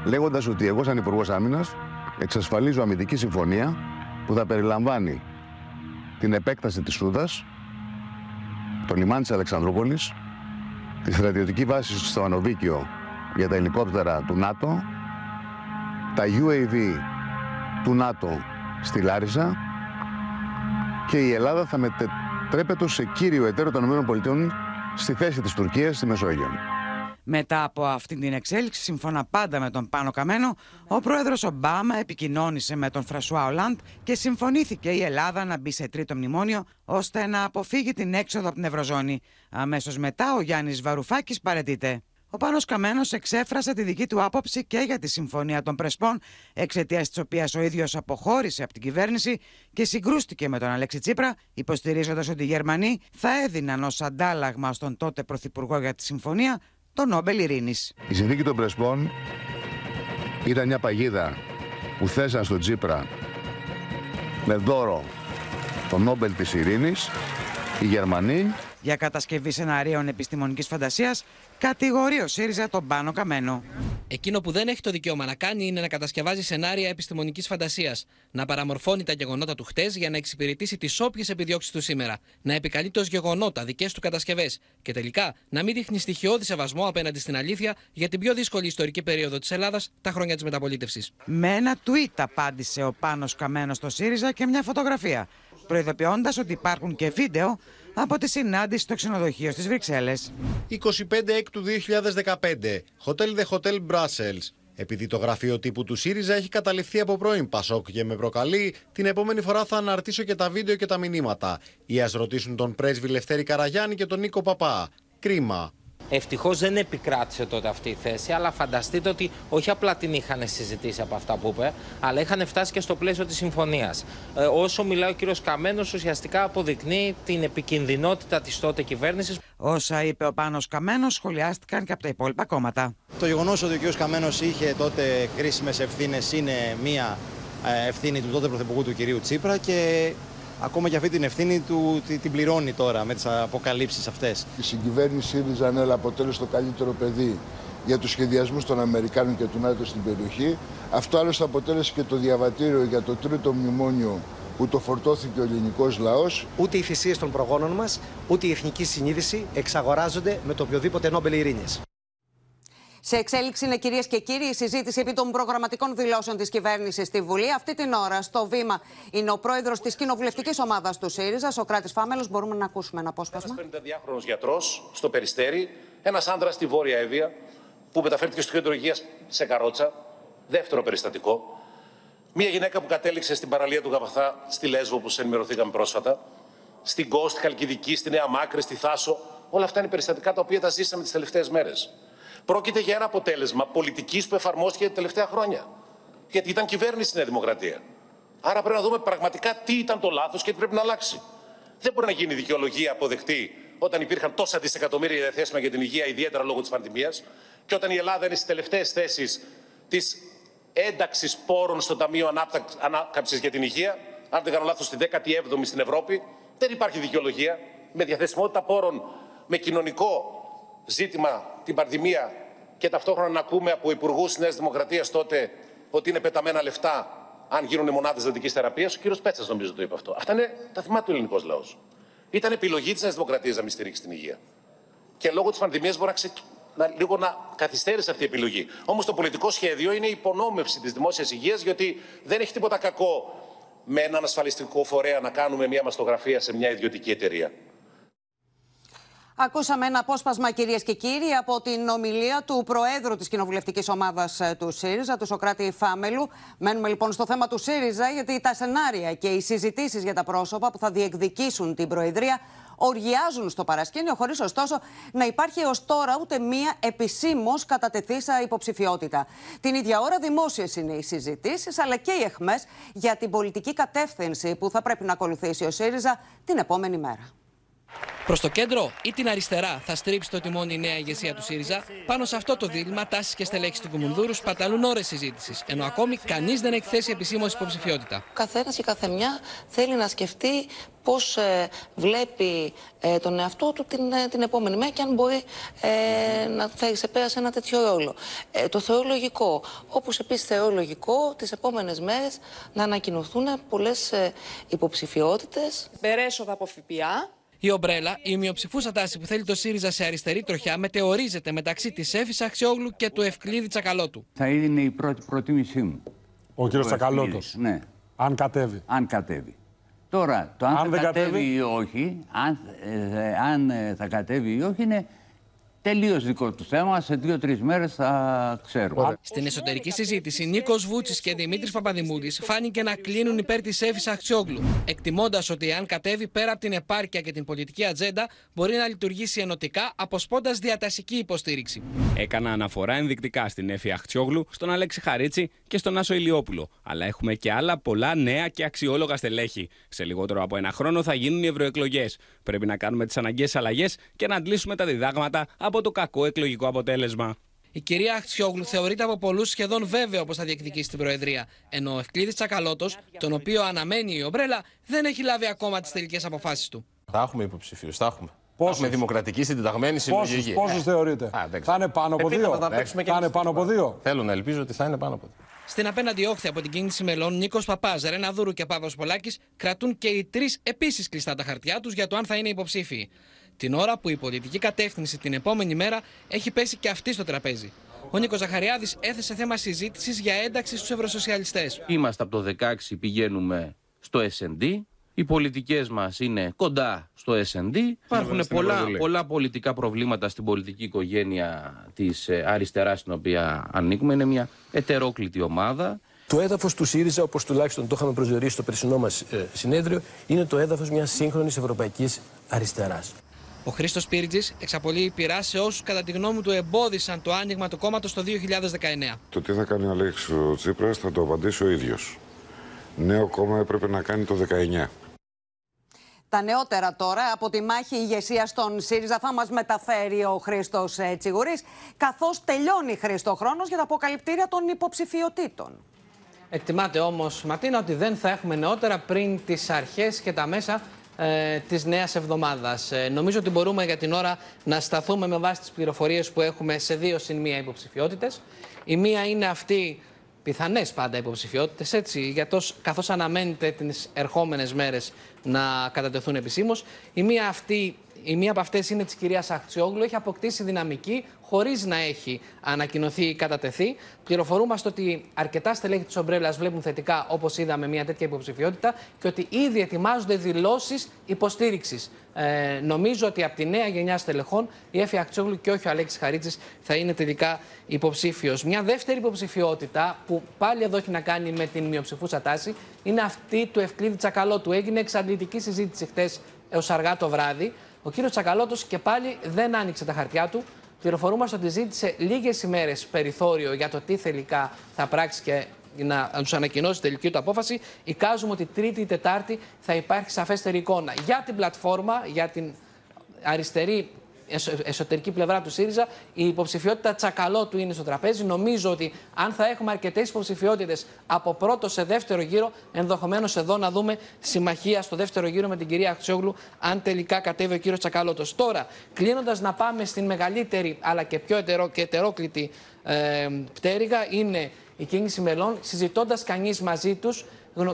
λέγοντας ότι εγώ, σαν Υπουργός Άμυνας, εξασφαλίζω αμυντική συμφωνία που θα περιλαμβάνει την επέκταση της Σούδας, το λιμάνι τη Αλεξανδρούπολης, τη στρατιωτική βάση στο Ανοβίκιο για τα ελικόπτερα του ΝΑΤΟ, τα UAV του ΝΑΤΟ στη Λάρισα και η Ελλάδα θα μετατρέπεται σε κύριο εταίρο των ΗΠΑ στη θέση της Τουρκίας στη Μεσόγειο. Μετά από αυτή την εξέλιξη, σύμφωνα πάντα με τον Πάνο Καμένο, ο πρόεδρος Ομπάμα επικοινώνησε με τον Φρασουά Ολάντ και συμφωνήθηκε η Ελλάδα να μπει σε τρίτο μνημόνιο ώστε να αποφύγει την έξοδο από την Ευρωζώνη. Αμέσως μετά ο Γιάννης Βαρουφάκης παρετείται. Ο Πάνος Καμένος εξέφρασε τη δική του άποψη και για τη Συμφωνία των Πρεσπών, εξαιτίας της οποίας ο ίδιος αποχώρησε από την κυβέρνηση και συγκρούστηκε με τον Αλέξη Τσίπρα, υποστηρίζοντας ότι οι Γερμανοί θα έδιναν ως αντάλλαγμα στον τότε Πρωθυπουργό για τη Συμφωνία το Νόμπελ Ειρήνης. Η συνθήκη των Πρεσπών ήταν μια παγίδα που θέσαν στον Τσίπρα με δώρο το Νόμπελ της Ειρήνης οι Γερμανοί Για κατασκευή σεναρίων επιστημονικής φαντασίας κατηγορεί ο ΣΥΡΙΖΑ τον Πάνο Καμένο. Εκείνο που δεν έχει το δικαίωμα να κάνει είναι να κατασκευάζει σενάρια επιστημονικής φαντασίας, να παραμορφώνει τα γεγονότα του χτες για να εξυπηρετήσει τις όποιες επιδιώξεις του σήμερα, να επικαλείται ως γεγονότα δικές του κατασκευές και τελικά να μην δείχνει στοιχειώδη σεβασμό απέναντι στην αλήθεια για την πιο δύσκολη ιστορική περίοδο της Ελλάδας, τα χρόνια της μεταπολίτευσης. Με ένα tweet απάντησε ο Πάνος Καμένος στο ΣΥΡΙΖΑ και μια φωτογραφία, προειδοποιώντας ότι υπάρχουν και βίντεο από τη συνάντηση στο ξενοδοχείο στις Βρυξέλλες. 25 εκ του 2015, Hotel The Hotel Brussels. Επειδή το γραφείο τύπου του ΣΥΡΙΖΑ έχει καταληφθεί από πρώην Πασόκ και με προκαλεί, την επόμενη φορά θα αναρτήσω και τα βίντεο και τα μηνύματα. Ή ας ρωτήσουν τον πρέσβη Λευτέρη Καραγιάννη και τον Νίκο Παπά. Κρίμα. Ευτυχώς δεν επικράτησε τότε αυτή η θέση, αλλά φανταστείτε ότι όχι απλά την είχαν συζητήσει από αυτά που είπε, αλλά είχαν φτάσει και στο πλαίσιο της συμφωνίας. Ε, όσο μιλάει ο κύριος Καμένος, ουσιαστικά αποδεικνύει την επικινδυνότητα της τότε κυβέρνησης. Όσα είπε ο Πάνος Καμένος σχολιάστηκαν και από τα υπόλοιπα κόμματα. Το γεγονός ότι ο κ. Καμένος είχε τότε κρίσιμες ευθύνες είναι μία ε, ευθύνη του τότε Πρωθυπουργού του κυρίου Τσίπρα και ακόμα και αυτή την ευθύνη του την πληρώνει τώρα με τις αποκαλύψεις αυτές. Η συγκυβέρνηση ΣΥΡΙΖΑ ΑΝΕΛ αποτέλεσε το καλύτερο παιδί για τους σχεδιασμούς των Αμερικάνων και του ΝΑΤΟ στην περιοχή. Αυτό άλλωστε αποτέλεσε και το διαβατήριο για το τρίτο μνημόνιο που το φορτώθηκε ο ελληνικός λαός. Ούτε οι θυσίες των προγόνων μας, ούτε η εθνική συνείδηση εξαγοράζονται με το οποιοδήποτε Νόμπελ ειρήνης. Σε εξέλιξη είναι κυρίες και κύριοι η συζήτηση επί των προγραμματικών δηλώσεων της κυβέρνησης στη Βουλή. Αυτή την ώρα στο βήμα είναι ο πρόεδρος της κοινοβουλευτικής ομάδας του ΣΥΡΙΖΑ, ο Κράτη Φάμελος. Μπορούμε να ακούσουμε ένα απόσπασμα. Ένας 52χρονο γιατρός στο Περιστέρι, ένας άντρα στη Βόρεια Εύβοια που μεταφέρθηκε στο κέντρο υγείας σε καρότσα. Δεύτερο περιστατικό. Μία γυναίκα που κατέληξε στην παραλία του Γαβαθά στη Λέσβο, όπως ενημερωθήκαμε πρόσφατα. Στην Κό, στη Χαλκιδική, στη Νέα Μάκρη, στη Θάσο. Όλα αυτά είναι περιστατικά τα οποία τα ζήσαμε τις τελευταίες μέρες. Πρόκειται για ένα αποτέλεσμα πολιτικής που εφαρμόστηκε τα τελευταία χρόνια. Γιατί ήταν κυβέρνηση στη Νέα Δημοκρατία. Άρα πρέπει να δούμε πραγματικά τι ήταν το λάθος και τι πρέπει να αλλάξει. Δεν μπορεί να γίνει δικαιολογία αποδεκτή όταν υπήρχαν τόσα δισεκατομμύρια διαθέσιμα για την υγεία, ιδιαίτερα λόγω της πανδημίας, και όταν η Ελλάδα είναι στις τελευταίες θέσεις της ένταξης πόρων στο Ταμείο Ανάκαμψης για την Υγεία, αν δεν κάνω λάθος, στη 17η στην Ευρώπη. Δεν υπάρχει δικαιολογία με διαθεσιμότητα πόρων, με κοινωνικό ζήτημα την πανδημία και ταυτόχρονα να ακούμε από υπουργούς της Νέας Δημοκρατίας τότε ότι είναι πεταμένα λεφτά αν γίνουν μονάδες δοτική θεραπείας. Ο κύριος Πέτσας νομίζω το είπε αυτό. Αυτά είναι τα θυμάται του ελληνικός λαός. Ήταν επιλογή της Νέας Δημοκρατίας να μην στηρίξει την υγεία. Και λόγω της πανδημίας μπορεί να, ξε... να, λίγο να καθυστέρησε αυτή η επιλογή. Όμως το πολιτικό σχέδιο είναι η υπονόμευση της δημόσιας υγείας, γιατί δεν έχει τίποτα κακό με έναν ασφαλιστικό φορέα να κάνουμε μια μαστογραφία σε μια ιδιωτική εταιρεία. Ακούσαμε ένα απόσπασμα, κυρίες και κύριοι, από την ομιλία του Προέδρου της κοινοβουλευτικής ομάδας ε, του ΣΥΡΙΖΑ, του Σοκράτη Φάμελου. Μένουμε λοιπόν στο θέμα του ΣΥΡΙΖΑ, γιατί τα σενάρια και οι συζητήσεις για τα πρόσωπα που θα διεκδικήσουν την Προεδρία οργιάζουν στο παρασκήνιο, χωρίς ωστόσο να υπάρχει έω τώρα ούτε μία επισήμως κατατεθήσα υποψηφιότητα. Την ίδια ώρα, δημόσιες είναι οι συζητήσεις, αλλά και οι εχμές για την πολιτική κατεύθυνση που θα πρέπει να ακολουθήσει ο ΣΥΡΙΖΑ την επόμενη μέρα. Προς το κέντρο ή την αριστερά θα στρίψει το τιμόνι η νέα ηγεσία του ΣΥΡΙΖΑ. Πάνω σε αυτό το δίλημα, τάσεις και στελέχη του Κουμουνδούρου σπαταλούν ώρες συζήτησης. Ενώ ακόμη κανείς δεν έχει θέσει επισήμως υποψηφιότητα. Ο καθένας και καθεμιά θέλει να σκεφτεί πώς ε, βλέπει ε, τον εαυτό του την, ε, την επόμενη μέρα και αν μπορεί ε, να φέρει σε πέρα σε ένα τέτοιο ρόλο. Ε, το θεωρώ λογικό. Όπως επίσης θεωρώ λογικό τις επόμενες μέρες να ανακοινωθούν πολλές υποψηφιότητες. Περέσοδα από ΦΠΑ η ομπρέλα, η μειοψηφούσα τάση που θέλει το ΣΥΡΙΖΑ σε αριστερή τροχιά, μετεωρίζεται μεταξύ της Έφη Αξιόγλου και του Ευκλήδη Τσακαλώτου. Θα είναι η πρώτη προτίμησή μου. Ο κύριος Τσακαλώτος. Ναι. Αν κατέβει. Αν κατέβει. Τώρα, το αν, αν θα κατέβει, κατέβει ή όχι, αν, ε, αν ε, θα κατέβει ή όχι, είναι Τελείως δικό του θέμα. Σε δύο-τρεις μέρες θα ξέρουμε. Στην εσωτερική συζήτηση, Νίκος Βούτσης και Δημήτρης Παπαδημούλης φάνηκε να κλείνουν υπέρ της Εύης Αχτσιόγλου, εκτιμώντας ότι αν κατέβει πέρα από την επάρκεια και την πολιτική ατζέντα, μπορεί να λειτουργήσει ενωτικά, αποσπώντα διατασική υποστήριξη. Έκανα αναφορά ενδεικτικά στην Εύη Αχτσιόγλου, στον Αλέξη Χαρίτσι και στον Άσο Ηλιόπουλο. Αλλά έχουμε και άλλα πολλά νέα και αξιόλογα στελέχη. Σε λιγότερο από ένα χρόνο θα γίνουν οι ευρωεκλογές. Πρέπει να κάνουμε τις αναγκαίες αλλαγές και να αντλήσουμε τα διδάγματα από το κακό εκλογικό αποτέλεσμα. Η κυρία Αχτσιόγλου θεωρείται από πολλούς σχεδόν βέβαιο πως θα διεκδικήσει την Προεδρία. Ενώ ο Ευκλήδης Τσακαλώτος, τον οποίο αναμένει η Ομπρέλα, δεν έχει λάβει ακόμα τις τελικές αποφάσεις του. Θα έχουμε υποψηφίους, θα έχουμε. Πόσους; Με δημοκρατική συντεταγμένη συλλογική. Πόσους θεωρείτε, Α, θα είναι πάνω από δύο. Θα είναι πάνω από δύο. Θέλω να ελπίζω ότι θα είναι πάνω από δύο. Στην απέναντι όχθη από την κίνηση μελών, Νίκος Παπάς, Ρένα Δούρου και Παύλος Πολάκης κρατούν και οι τρεις επίσης κλειστά τα χαρτιά τους για το αν θα είναι υποψήφιοι την ώρα που η πολιτική κατεύθυνση την επόμενη μέρα έχει πέσει και αυτή στο τραπέζι. Ο Νίκος Ζαχαριάδης έθεσε θέμα συζήτησης για ένταξη στους ευρωσοσιαλιστές. Είμαστε από το 16, πηγαίνουμε στο SD. Οι πολιτικές μας είναι κοντά στο SD. Υπάρχουν πολλά, πολλά πολιτικά προβλήματα στην πολιτική οικογένεια της ε, αριστεράς, στην οποία ανήκουμε. Είναι μια ετερόκλητη ομάδα. Το έδαφος του ΣΥΡΙΖΑ, όπως τουλάχιστον το είχαμε προσδιορίσει στο περσινό μας ε, συνέδριο, είναι το έδαφος μιας σύγχρονης ευρωπαϊκής αριστεράς. Ο Χρήστος Πύριτζη εξαπολύει πειρά σε όσους κατά τη γνώμη του εμπόδισαν το άνοιγμα του κόμματος το 2019. Το τι θα κάνει ο Αλέξης Τσίπρας θα το απαντήσει ο ίδιος. Νέο κόμμα έπρεπε να κάνει το 19. Τα νεότερα τώρα από τη μάχη ηγεσίας των ΣΥΡΙΖΑ θα μας μεταφέρει ο Χρήστος ε, Τσιγουρής, καθώς τελειώνει Χρήστο χρόνος για τα αποκαλυπτήρια των υποψηφιωτήτων. Εκτιμάται όμως, Ματίνα, ότι δεν θα έχουμε νεότερα πριν τις αρχές και τα μέσα ε, της νέας εβδομάδας. Ε, νομίζω ότι μπορούμε για την ώρα να σταθούμε με βάση τις πληροφορίες που έχουμε σε δύο συν μία υποψηφιότητες. Η μία είναι αυτή πιθανές πάντα υποψηφιότητες, έτσι, καθώς αναμένεται τις ερχόμενες μέρες να κατατεθούν επισήμως. Η μία αυτή η μία από αυτές είναι της κυρίας Αχτσιόγλου. Έχει αποκτήσει δυναμική χωρίς να έχει ανακοινωθεί ή κατατεθεί. Πληροφορούμαστε ότι αρκετά στελέχη της Ομπρέλας βλέπουν θετικά, όπως είδαμε, μια τέτοια υποψηφιότητα και ότι ήδη ετοιμάζονται δηλώσεις υποστήριξης. Ε, νομίζω ότι από τη νέα γενιά στελεχών η Έφη Αχτσιόγλου και όχι ο Αλέξης Χαρίτση θα είναι τελικά υποψήφιος. Μια δεύτερη υποψηφιότητα που πάλι εδώ έχει να κάνει με την μειοψηφούσα τάση είναι αυτή του Ευκλήδη Τσακαλώτου. Έγινε εξαντλητική συζήτηση χτες έως αργά το βράδυ. Ο κύριος Τσακαλώτος και πάλι δεν άνοιξε τα χαρτιά του. Πληροφορούμαστε ότι ζήτησε λίγες ημέρες περιθώριο για το τι θελικά θα πράξει και να τους ανακοινώσει τελική του απόφαση. Εικάζουμε ότι Τρίτη ή Τετάρτη θα υπάρχει σαφέστερη εικόνα για την πλατφόρμα, για την αριστερή εσωτερική πλευρά του ΣΥΡΙΖΑ. Η υποψηφιότητα Τσακαλώτου είναι στο τραπέζι. Νομίζω ότι αν θα έχουμε αρκετές υποψηφιότητες από πρώτο σε δεύτερο γύρο, ενδεχομένως εδώ να δούμε συμμαχία στο δεύτερο γύρο με την κυρία Αξιόγλου, αν τελικά κατέβει ο κύριος Τσακαλώτος. Τώρα, κλείνοντας να πάμε στην μεγαλύτερη αλλά και πιο ετερό, και ετερόκλητη ε, πτέρυγα, είναι η κίνηση μελών, συζητώντας κανείς μαζί τους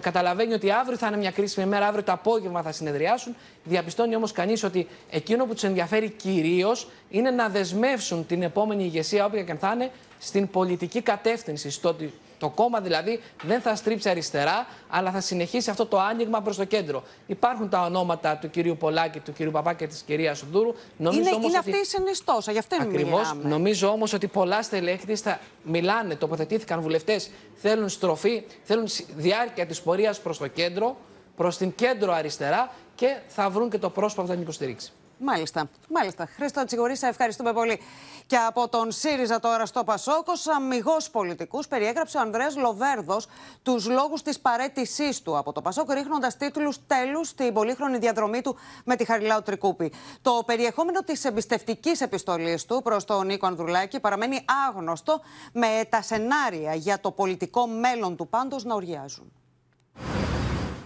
καταλαβαίνει ότι αύριο θα είναι μια κρίσιμη μέρα, αύριο το απόγευμα θα συνεδριάσουν. Διαπιστώνει όμως κανείς ότι εκείνο που τους ενδιαφέρει κυρίως είναι να δεσμεύσουν την επόμενη ηγεσία, όποια και αν θα είναι, στην πολιτική κατεύθυνση. Στο ότι το κόμμα δηλαδή δεν θα στρίψει αριστερά, αλλά θα συνεχίσει αυτό το άνοιγμα προς το κέντρο. Υπάρχουν τα ονόματα του κυρίου Πολάκη, του κυρίου Παπά και της κυρίας Σουδούρου. Νομίζω είναι, όμως είναι ότι... αυτή η συνιστόσα, γι' αυτό είναι Ακριβώς. Νομίζω όμως ότι πολλά στελέχη θα μιλάνε, τοποθετήθηκαν βουλευτές, θέλουν στροφή, θέλουν διάρκεια της πορείας προς το κέντρο, προς την κέντρο αριστερά και θα βρουν και το πρόσωπο που θα την υποστηρίξει. Μάλιστα. Μάλιστα. Χρήστο Τσιγουρίσα, ευχαριστούμε πολύ. Και από τον ΣΥΡΙΖΑ τώρα στο Πασόκος, αμυγός πολιτικούς, περιέγραψε ο Ανδρέας Λοβέρδος τους λόγους της παρέτησής του από το Πασόκο, ρίχνοντας τίτλους τέλους στην πολύχρονη διαδρομή του με τη Χαριλάου Τρικούπη. Το περιεχόμενο της εμπιστευτικής επιστολής του προς τον Νίκο Ανδρουλάκη παραμένει άγνωστο, με τα σενάρια για το πολιτικό μέλλον του πάντως να οριάζουν.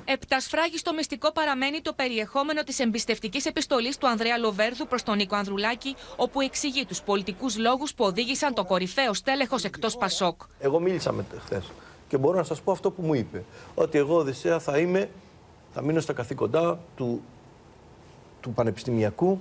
Επτασφράγιστο μυστικό παραμένει το περιεχόμενο της εμπιστευτικής επιστολής του Ανδρέα Λοβέρδου προς τον Νίκο Ανδρουλάκη, όπου εξηγεί τους πολιτικούς λόγους που οδήγησαν το κορυφαίο στέλεχος εκτός Πασόκ. Εγώ μίλησα με χθες και μπορώ να σας πω αυτό που μου είπε. Ότι εγώ, Οδυσσέα, θα, είμαι, θα μείνω στα καθήκοντά του, του πανεπιστημιακού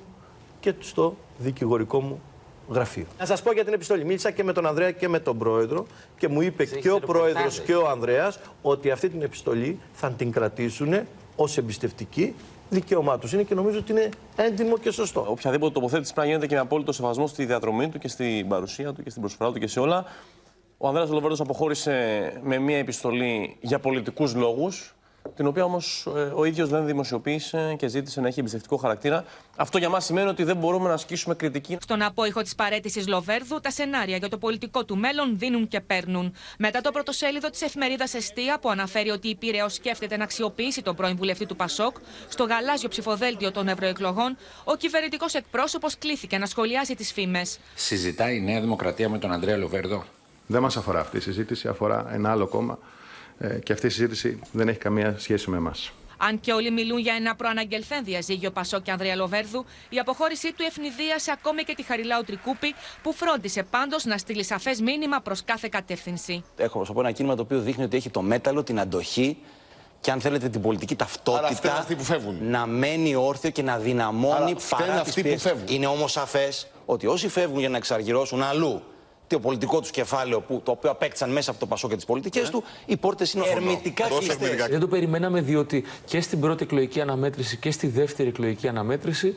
και στο δικηγορικό μου γραφείο. Να σας πω για την επιστολή. Μίλησα και με τον Ανδρέα και με τον πρόεδρο και μου είπε και ο πρόεδρος και ο Ανδρέας ότι αυτή την επιστολή θα την κρατήσουν ως εμπιστευτική. Δικαίωμά τους είναι και νομίζω ότι είναι έντιμο και σωστό. Οποιαδήποτε τοποθέτηση πρέπει να γίνεται και με απόλυτο σεβασμό στη διαδρομή του και στην παρουσία του και στην προσφορά του και σε όλα. Ο Ανδρέας Λοβέρδος αποχώρησε με μια επιστολή για πολιτικούς λόγους την οποία όμως ε, ο ίδιος δεν δημοσιοποίησε και ζήτησε να έχει εμπιστευτικό χαρακτήρα. Αυτό για μας σημαίνει ότι δεν μπορούμε να ασκήσουμε κριτική. Στον απόϊχο της παρέτησης Λοβέρδου, τα σενάρια για το πολιτικό του μέλλον δίνουν και παίρνουν. Μετά το πρωτοσέλιδο της εφημερίδας Εστία, που αναφέρει ότι η Πύρεο σκέφτεται να αξιοποιήσει τον πρώην βουλευτή του Πασόκ στο γαλάζιο ψηφοδέλτιο των ευρωεκλογών, ο κυβερνητικός εκπρόσωπος κλήθηκε να σχολιάσει τις φήμες. Συζητάει η Νέα Δημοκρατία με τον Ανδρέα Λοβέρδο. Δεν μας αφορά αυτή η συζήτηση, αφορά ένα άλλο κόμμα ε, και αυτή η συζήτηση δεν έχει καμία σχέση με εμάς. Αν και όλοι μιλούν για ένα προαναγγελθέν διαζύγιο Πασό και Ανδρέα Λοβέρδου, η αποχώρησή του ευνηδίασε ακόμη και τη Χαριλάου Τρικούπη, που φρόντισε πάντως να στείλει σαφές μήνυμα προς κάθε κατεύθυνση. Έχω πω ένα κίνημα το οποίο δείχνει ότι έχει το μέταλλο, την αντοχή και αν θέλετε την πολιτική ταυτότητα να μένει όρθιο και να δυναμώνει παρά τις πιέσεις. Είναι όμως σαφές ότι όσοι φεύγουν για να εξαργυρώσουν αλλού το πολιτικό τους κεφάλαιο που, το οποίο απέκτησαν μέσα από το Πασό και τις πολιτικές ναι. του, οι πόρτες είναι ερμητικά κλειστές. Δεν το περιμέναμε διότι και στην πρώτη εκλογική αναμέτρηση και στη δεύτερη εκλογική αναμέτρηση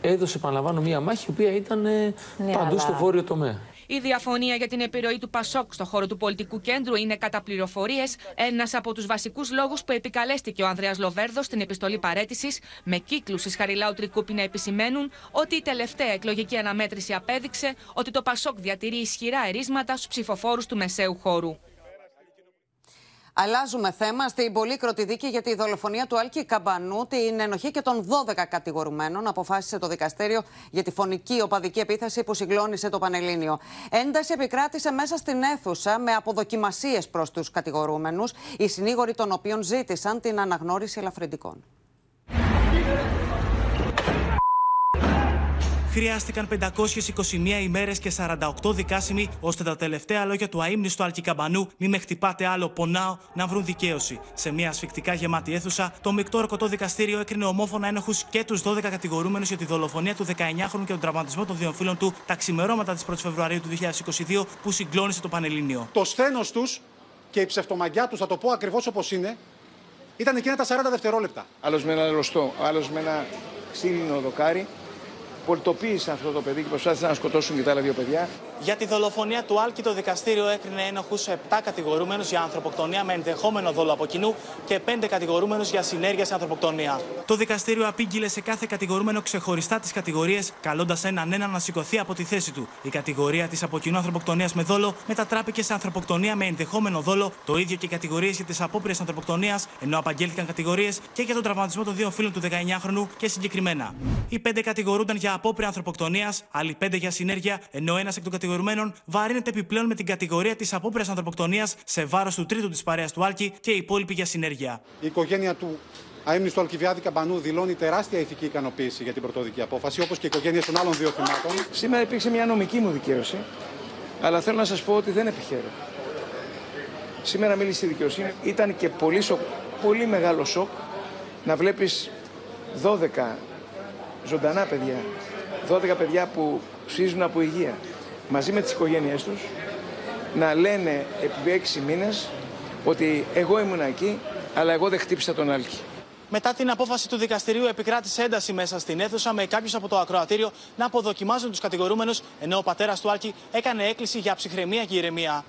έδωσε, επαναλαμβάνω, μία μάχη η οποία ήταν ναι, παντού αλλά... στο βόρειο τομέα. Η διαφωνία για την επιρροή του Πασόκ στο χώρο του πολιτικού κέντρου είναι κατά πληροφορίες ένας από τους βασικούς λόγους που επικαλέστηκε ο Ανδρέας Λοβέρδος στην επιστολή παρέτησης, με κύκλους τη Χαριλάου Τρικούπη να επισημαίνουν ότι η τελευταία εκλογική αναμέτρηση απέδειξε ότι το Πασόκ διατηρεί ισχυρά ερίσματα στους ψηφοφόρους του μεσαίου χώρου. Αλλάζουμε θέμα στην πολύκροτη δίκη για τη δολοφονία του Άλκη Καμπανού, την ενοχή και των 12 κατηγορουμένων, αποφάσισε το δικαστήριο για τη φωνική οπαδική επίθεση που συγκλώνησε το Πανελλήνιο. Ένταση επικράτησε μέσα στην αίθουσα με αποδοκιμασίες προς τους κατηγορούμενους, οι συνήγοροι των οποίων ζήτησαν την αναγνώριση ελαφρυντικών. Χρειάστηκαν 521 ημέρες και 48 δικάσιμοι ώστε τα τελευταία λόγια του αίμνηστου Αλκικαμπανού «Μη με χτυπάτε άλλο, πονάω» να βρουν δικαίωση. Σε μια ασφικτικά γεμάτη αίθουσα, το μεικτό ορκωτό δικαστήριο έκρινε ομόφωνα ένοχους και τους 12 κατηγορούμενους για τη δολοφονία του 19χρονου και τον τραυματισμό των δύο φίλων του τα ξημερώματα της 1η Φεβρουαρίου του 2022 που συγκλώνησε το Πανελλήνιο. Το σθένος τους και η ψευτομαγκιά τους, θα το πω ακριβώς όπως είναι, ήταν εκείνα τα 40 δευτερόλεπτα. Άλλος με ένα λωστό, άλλος με ένα ξύλινο δοκάρι πολιτοποίησαν αυτό το παιδί και προσπάθησαν να σκοτώσουν και τα άλλα δύο παιδιά. Για τη δολοφονία του Άλκη, το δικαστήριο έκρινε ένοχους 7 κατηγορούμενους για ανθρωποκτονία με ενδεχόμενο δόλο από κοινού και 5 κατηγορούμενους για συνέργεια σε ανθρωποκτονία. Το δικαστήριο απήγγειλε σε κάθε κατηγορούμενο ξεχωριστά τις κατηγορίες, καλώντας έναν έναν να σηκωθεί από τη θέση του. Η κατηγορία της από κοινού ανθρωποκτονίας με δόλο μετατράπηκε σε ανθρωποκτονία με ενδεχόμενο δόλο, το ίδιο και οι κατηγορίες για τις απόπειρες ανθρωποκτονίας, ενώ απαγγέλθηκαν κατηγορίες και για τον τραυματισμό των δύο φίλων του 19χρονου και συγκεκριμένα. Οι 5 κατηγορούνταν για απόπειρα ανθρωποκτονίας, άλλοι 5 για συνέργεια, ενώ ένας εκ των κατηγορουμένων βαρύνεται επιπλέον με την κατηγορία της απόπειρας ανθρωποκτονίας σε βάρος του τρίτου της παρέας του Άλκη και οι υπόλοιποι για συνέργεια. Η οικογένεια του αίμνηστου Αλκιβιάδη Καμπανού δηλώνει τεράστια ηθική ικανοποίηση για την πρωτοδική απόφαση, όπως και οι οικογένειε των άλλων δύο θυμάτων. Σήμερα υπήρξε μια νομική μου δικαίωση, αλλά θέλω να σας πω ότι δεν επιχαίρω. Σήμερα μίλησε η δικαιοσύνη. Ήταν και πολύ, σοκ, πολύ μεγάλο σοκ να βλέπεις 12 ζωντανά παιδιά, 12 παιδιά που ψίζουν από υγεία, μαζί με τις οικογένειές τους, να λένε επί έξι μήνες ότι εγώ ήμουν εκεί, αλλά εγώ δεν χτύπησα τον Άλκη. Μετά την απόφαση του δικαστηρίου, επικράτησε ένταση μέσα στην αίθουσα με κάποιους από το ακροατήριο να αποδοκιμάζουν τους κατηγορούμενους, ενώ ο πατέρας του Άλκη έκανε έκκληση για ψυχραιμία και ηρεμία.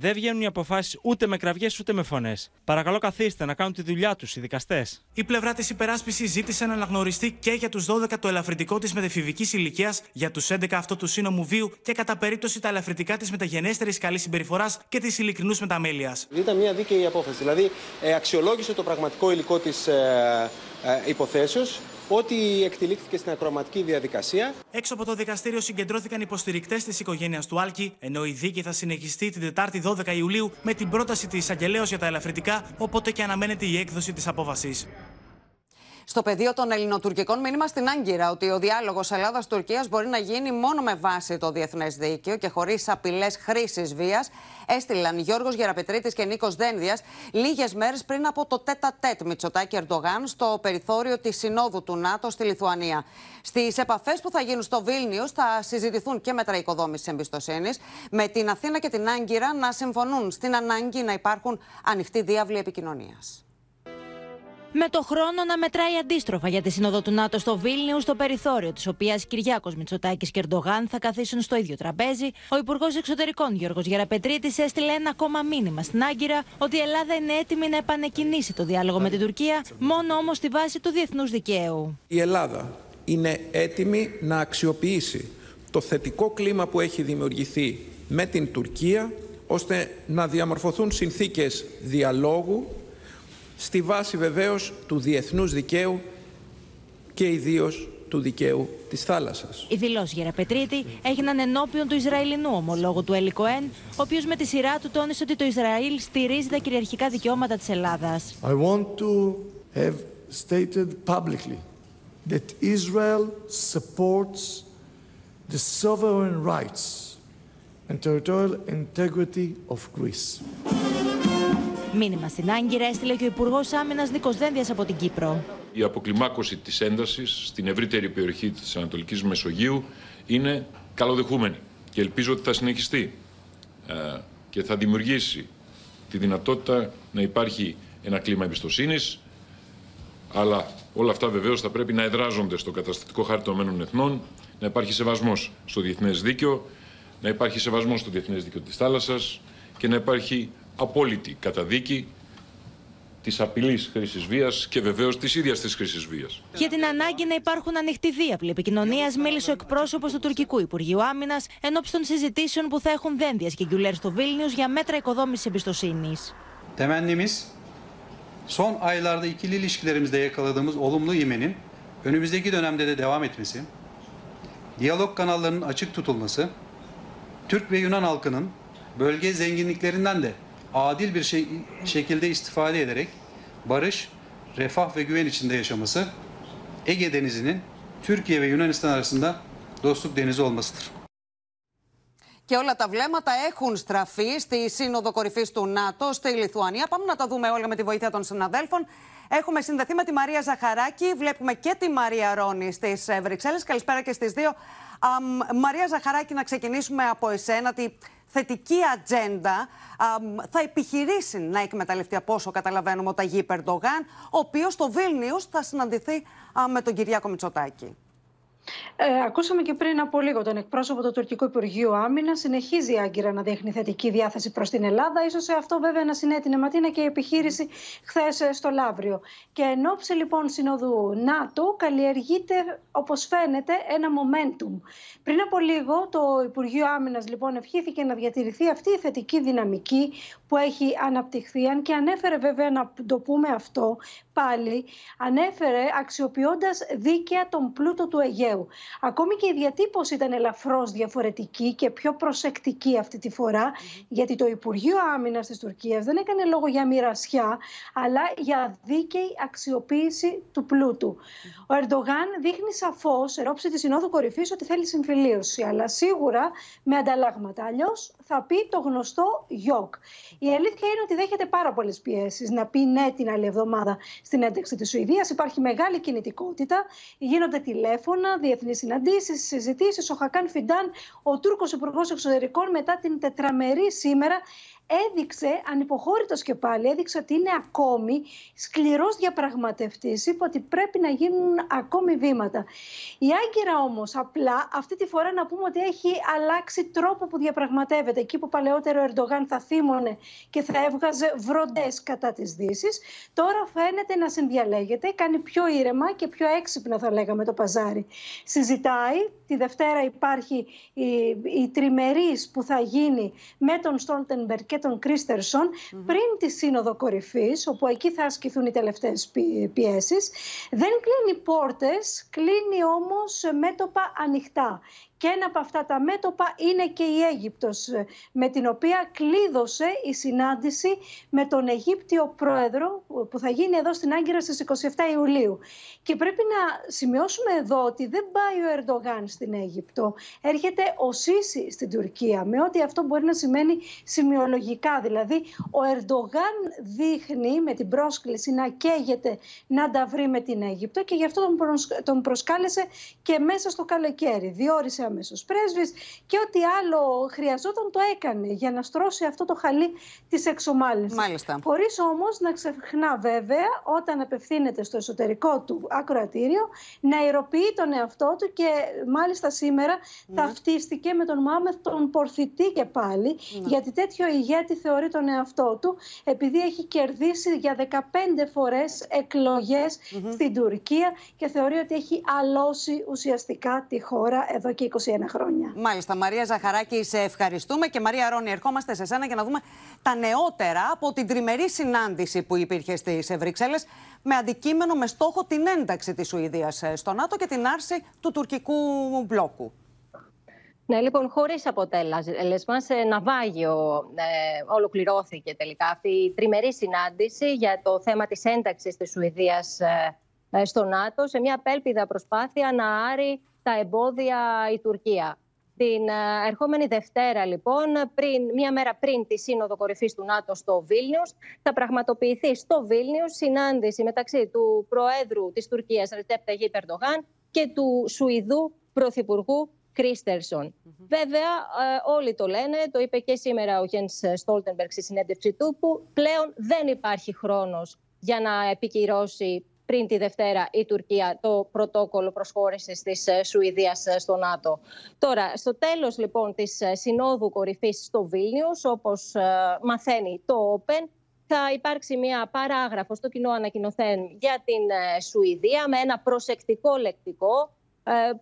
Δεν βγαίνουν οι αποφάσεις ούτε με κραυγές ούτε με φωνές. Παρακαλώ, καθίστε να κάνουν τη δουλειά τους οι δικαστές. Η πλευρά της υπεράσπισης ζήτησε να αναγνωριστεί και για τους 12 το ελαφρυντικό της μετεφηβικής ηλικίας, για τους 11 αυτό του σύνομου βίου και κατά περίπτωση τα ελαφρυντικά της μεταγενέστερης καλής συμπεριφοράς και της ειλικρινούς μεταμέλειας. Ήταν μια δίκαιη απόφαση. Δηλαδή, ε, αξιολόγησε το πραγματικό υλικό της ε, ε, υποθέσεως ότι εκτελήχθηκε στην ακροματική διαδικασία. Έξω από το δικαστήριο συγκεντρώθηκαν υποστηρικτές της οικογένειας του Άλκη, ενώ η δίκη θα συνεχιστεί την Τετάρτη 12 Ιουλίου με την πρόταση της εισαγγελέα για τα ελαφρυντικά, οπότε και αναμένεται η έκδοση της απόφασης στο πεδίο των ελληνοτουρκικών μήνυμα στην Άγκυρα ότι ο διάλογος Ελλάδα-Τουρκία μπορεί να γίνει μόνο με βάση το διεθνές δίκαιο και χωρίς απειλές χρήσης βίας, έστειλαν Γιώργος Γεραπετρίτης και Νίκος Δένδιας λίγες μέρες πριν από το τέτα τέτ Μητσοτάκη Ερντογάν στο περιθώριο της Συνόδου του ΝΑΤΟ στη Λιθουανία. Στις επαφές που θα γίνουν στο Βίλνιους θα συζητηθούν και μέτρα οικοδόμησης εμπιστοσύνης, με την Αθήνα και την Άγκυρα να συμφωνούν στην ανάγκη να υπάρχουν ανοιχτοί διάβλοι επικοινωνίας με το χρόνο να μετράει αντίστροφα για τη Σύνοδο του ΝΑΤΟ στο Βίλνιους, στο περιθώριο της οποίας Κυριάκος Μητσοτάκης και Ερντογάν θα καθίσουν στο ίδιο τραπέζι, ο Υπουργός Εξωτερικών Γιώργος Γεραπετρίτης έστειλε ένα ακόμα μήνυμα στην Άγκυρα ότι η Ελλάδα είναι έτοιμη να επανεκκινήσει το διάλογο με την Τουρκία, μόνο όμως στη βάση του διεθνούς δικαίου. Η Ελλάδα είναι έτοιμη να αξιοποιήσει το θετικό κλίμα που έχει δημιουργηθεί με την Τουρκία ώστε να διαμορφωθούν συνθήκες διαλόγου στη βάση βεβαίως του διεθνούς δικαίου και ιδίως του δικαίου της θάλασσας. Οι δηλώσει Γεραπετρίτη έγιναν ενώπιον του Ισραηλινού ομολόγου του Ελικοέν, ο οποίος με τη σειρά του τόνισε ότι το Ισραήλ στηρίζει τα κυριαρχικά δικαιώματα της Ελλάδας. I want to have stated publicly that Israel supports the sovereign rights and territorial integrity of Greece. Μήνυμα στην Άγκυρα έστειλε και ο Υπουργός Άμυνας Νίκος Δένδιας από την Κύπρο. Η αποκλιμάκωση της έντασης στην ευρύτερη περιοχή της Ανατολικής Μεσογείου είναι καλοδεχούμενη και ελπίζω ότι θα συνεχιστεί ε, και θα δημιουργήσει τη δυνατότητα να υπάρχει ένα κλίμα εμπιστοσύνης. Αλλά όλα αυτά βεβαίως θα πρέπει να εδράζονται στο καταστατικό χάρτη των Εθνών, να υπάρχει σεβασμός στο διεθνές δίκαιο, να υπάρχει σεβασμός στο διεθνές δίκαιο της θάλασσας και να υπάρχει απόλυτη καταδίκη της απειλής χρήσης βίας και βεβαίως της ίδιας της χρήσης βίας. Για την ανάγκη να υπάρχουν ανοιχτοί διάβλοι επικοινωνίας, μίλησε ο εκπρόσωπος του τουρκικού Υπουργείου Άμυνας ενώπιση των συζητήσεων που θα έχουν δένδια και γκουλέρ στο Βίλνιους για μέτρα οικοδόμησης εμπιστοσύνης. Temennimiz son aylarda ikili ilişkilerimizde yakaladığımız olumlu imenin önümüzdeki dönemde de devam etmesi, diyalog kanallarının açık tutulması, Türk ve Yunan halkının bölge zenginliklerinden de adil bir şey, şekilde istifade ederek barış, refah ve güven içinde yaşaması, Ege Denizi'nin Türkiye ve Yunanistan arasında dostluk denizi olmasıdır. Και όλα τα βλέμματα έχουν στραφεί στη Σύνοδο Κορυφής του ΝΑΤΟ στη Λιθουανία. Πάμε να τα δούμε όλα με τη βοήθεια των συναδέλφων. Έχουμε συνδεθεί με τη Μαρία Ζαχαράκη. Βλέπουμε και τη Μαρία Ρόνη στις Βρυξέλλες. Καλησπέρα και στις δύο. Μαρία Ζαχαράκη, να ξεκινήσουμε από εσένα. Τη θετική ατζέντα θα επιχειρήσει να εκμεταλλευτεί από όσο καταλαβαίνουμε ο Ταγί Περντογάν, ο οποίος στο Βίλνιους θα συναντηθεί με τον Κυριάκο Μητσοτάκη. Ε, ακούσαμε και πριν από λίγο τον εκπρόσωπο του Τουρκικού Υπουργείου Άμυνα. Συνεχίζει η Άγκυρα να δείχνει θετική διάθεση προς την Ελλάδα. σω σε αυτό βέβαια να συνέτεινε ματίνα και η επιχείρηση χθες ε, στο Λαύριο. Και εν ώψη λοιπόν συνόδου ΝΑΤΟ καλλιεργείται, όπως φαίνεται, ένα momentum. Πριν από λίγο το Υπουργείο Άμυνας λοιπόν ευχήθηκε να διατηρηθεί αυτή η θετική δυναμική που έχει αναπτυχθεί. Αν και ανέφερε βέβαια να το πούμε αυτό πάλι, ανέφερε αξιοποιώντας δίκαια τον πλούτο του Αιγαίου. Ακόμη και η διατύπωση ήταν ελαφρώς διαφορετική και πιο προσεκτική αυτή τη φορά, γιατί το Υπουργείο Άμυνας της Τουρκίας δεν έκανε λόγο για μοιρασιά, αλλά για δίκαιη αξιοποίηση του πλούτου. Ο Ερντογάν δείχνει σαφώς, εν ώψη της Συνόδου Κορυφής, ότι θέλει συμφιλίωση, αλλά σίγουρα με ανταλλάγματα. Αλλιώς θα πει το γνωστό γιοκ. Η αλήθεια είναι ότι δέχεται πάρα πολλές πιέσεις να πει ναι την άλλη εβδομάδα στην ένταξη της Σουηδίας. Υπάρχει μεγάλη κινητικότητα, γίνονται τηλέφωνα, διεθνείς συναντήσεις, συζητήσεις. Ο Χακάν Φιντάν, ο Τούρκος Υπουργός Εξωτερικών, μετά την τετραμερή σήμερα, έδειξε, ανυποχώρητος και πάλι, έδειξε ότι είναι ακόμη σκληρός διαπραγματευτής, είπε ότι πρέπει να γίνουν ακόμη βήματα. Η Άγκυρα όμως απλά αυτή τη φορά να πούμε ότι έχει αλλάξει τρόπο που διαπραγματεύεται. Εκεί που παλαιότερο ο Ερντογάν θα θύμωνε και θα έβγαζε βροντές κατά της δύσης. τώρα φαίνεται να συνδιαλέγεται, κάνει πιο ήρεμα και πιο έξυπνα θα λέγαμε το παζάρι. Συζητάει, τη Δευτέρα υπάρχει η, η τριμερής που θα γίνει με τον Στόλτενμπεργκ και τον κριστερσον πριν τη Σύνοδο Κορυφής, όπου εκεί θα ασκηθούν οι τελευταίες πιέσεις. Δεν κλείνει πόρτες, κλείνει όμως μέτωπα ανοιχτά. Και ένα από αυτά τα μέτωπα είναι και η Αίγυπτος, με την οποία κλείδωσε η συνάντηση με τον Αιγύπτιο πρόεδρο που θα γίνει εδώ στην Άγκυρα στις 27 Ιουλίου. Και πρέπει να σημειώσουμε εδώ ότι δεν πάει ο Ερντογάν στην Αίγυπτο. Έρχεται ο Σίση στην Τουρκία, με ό,τι αυτό μπορεί να σημαίνει σημειολογικά. Δηλαδή, ο Ερντογάν δείχνει με την πρόσκληση να καίγεται να τα βρει με την Αίγυπτο και γι' αυτό τον προσκάλεσε και μέσα στο καλοκαίρι. Διόρισε αμέσως πρέσβης και ό,τι άλλο χρειαζόταν το έκανε για να στρώσει αυτό το χαλί της εξομάλυνσης. Μάλιστα. Χωρίς όμως να ξεχνά βέβαια όταν απευθύνεται στο εσωτερικό του ακροατήριο να ηρωποιεί τον εαυτό του και μάλιστα σήμερα ναι. ταυτίστηκε με τον Μάμεθ τον Πορθητή και πάλι ναι. γιατί τέτοιο ηγέτη θεωρεί τον εαυτό του επειδή έχει κερδίσει για 15 φορές εκλογές στην Τουρκία και θεωρεί ότι έχει αλώσει ουσιαστικά τη χώρα εδώ και 21 χρόνια. Μάλιστα. Μαρία Ζαχαράκη, σε ευχαριστούμε. Και Μαρία Ρόνι, ερχόμαστε σε σένα για να δούμε τα νεότερα από την τριμερή συνάντηση που υπήρχε στις Βρυξέλλες με αντικείμενο, με στόχο την ένταξη της Σουηδίας στο ΝΑΤΟ και την άρση του τουρκικού μπλόκου. Ναι, λοιπόν, χωρίς αποτέλεσμα, σε ναυάγιο ε, ολοκληρώθηκε τελικά αυτή η τριμερή συνάντηση για το θέμα της ένταξης της Σουηδίας ε, ε, στο ΝΑΤΟ, σε μια απέλπιδα προσπάθεια να άρει τα εμπόδια η Τουρκία. Την ε, ερχόμενη Δευτέρα, λοιπόν, πριν, μία μέρα πριν τη Σύνοδο Κορυφής του ΝΑΤΟ στο Βίλνιους, θα πραγματοποιηθεί στο Βίλνιους συνάντηση μεταξύ του Προέδρου της Τουρκίας, Ρετέπ Ταγί Περντογάν, και του Σουηδού Πρωθυπουργού Κρίστερσον. Βέβαια, ε, όλοι το λένε, το είπε και σήμερα ο Γιένς Στόλτενμπεργκ στη συνέντευξη του, που πλέον δεν υπάρχει χρόνος για να επικυρώσει πριν τη Δευτέρα η Τουρκία το πρωτόκολλο προσχώρησης της ε, Σουηδίας ε, στο ΝΑΤΟ. Τώρα, στο τέλος λοιπόν της ε, Συνόδου Κορυφής στο Βίλνιους, όπως μαθαίνει το Open, θα υπάρξει μια παράγραφο στο κοινό ανακοινωθέν για την Σουηδία με ένα προσεκτικό λεκτικό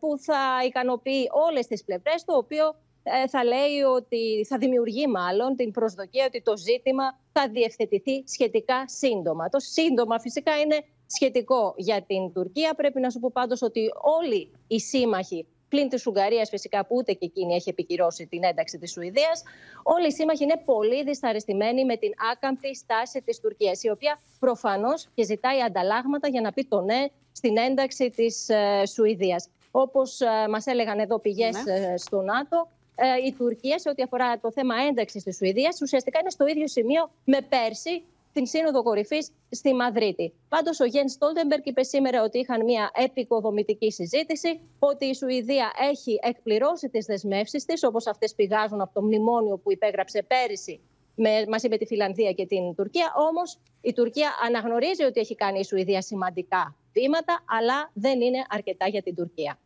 που θα ικανοποιεί όλες τις πλευρές, το οποίο ε, θα λέει ότι θα δημιουργεί μάλλον την προσδοκία ότι το ζήτημα θα διευθετηθεί σχετικά σύντομα. Το σύντομα φυσικά είναι σχετικό για την Τουρκία. Πρέπει να σου πω πάντως ότι όλοι οι σύμμαχοι πλην της Ουγγαρίας, φυσικά που ούτε και εκείνη έχει επικυρώσει την ένταξη της Σουηδίας. Όλοι οι σύμμαχοι είναι πολύ δυσαρεστημένοι με την άκαμπτη στάση της Τουρκίας, η οποία προφανώς και ζητάει ανταλλάγματα για να πει το ναι στην ένταξη της ε, Σουηδίας. Όπως ε, μας έλεγαν εδώ πηγές ναι. ε, στο ΝΑΤΟ, ε, η Τουρκία σε ό,τι αφορά το θέμα ένταξης της Σουηδίας ουσιαστικά είναι στο ίδιο σημείο με πέρσι την Σύνοδο Κορυφής στη Μαδρίτη. Πάντως, ο Γεν Στόλτεμπεργκ είπε σήμερα ότι είχαν μια επικοδομητική συζήτηση, ότι η Σουηδία έχει εκπληρώσει τις δεσμεύσεις της, όπως αυτές πηγάζουν από το μνημόνιο που υπέγραψε πέρυσι με, μαζί με τη Φιλανδία και την Τουρκία. Όμως, η Τουρκία αναγνωρίζει ότι έχει κάνει η Σουηδία σημαντικά βήματα, αλλά δεν είναι αρκετά για την Τουρκία.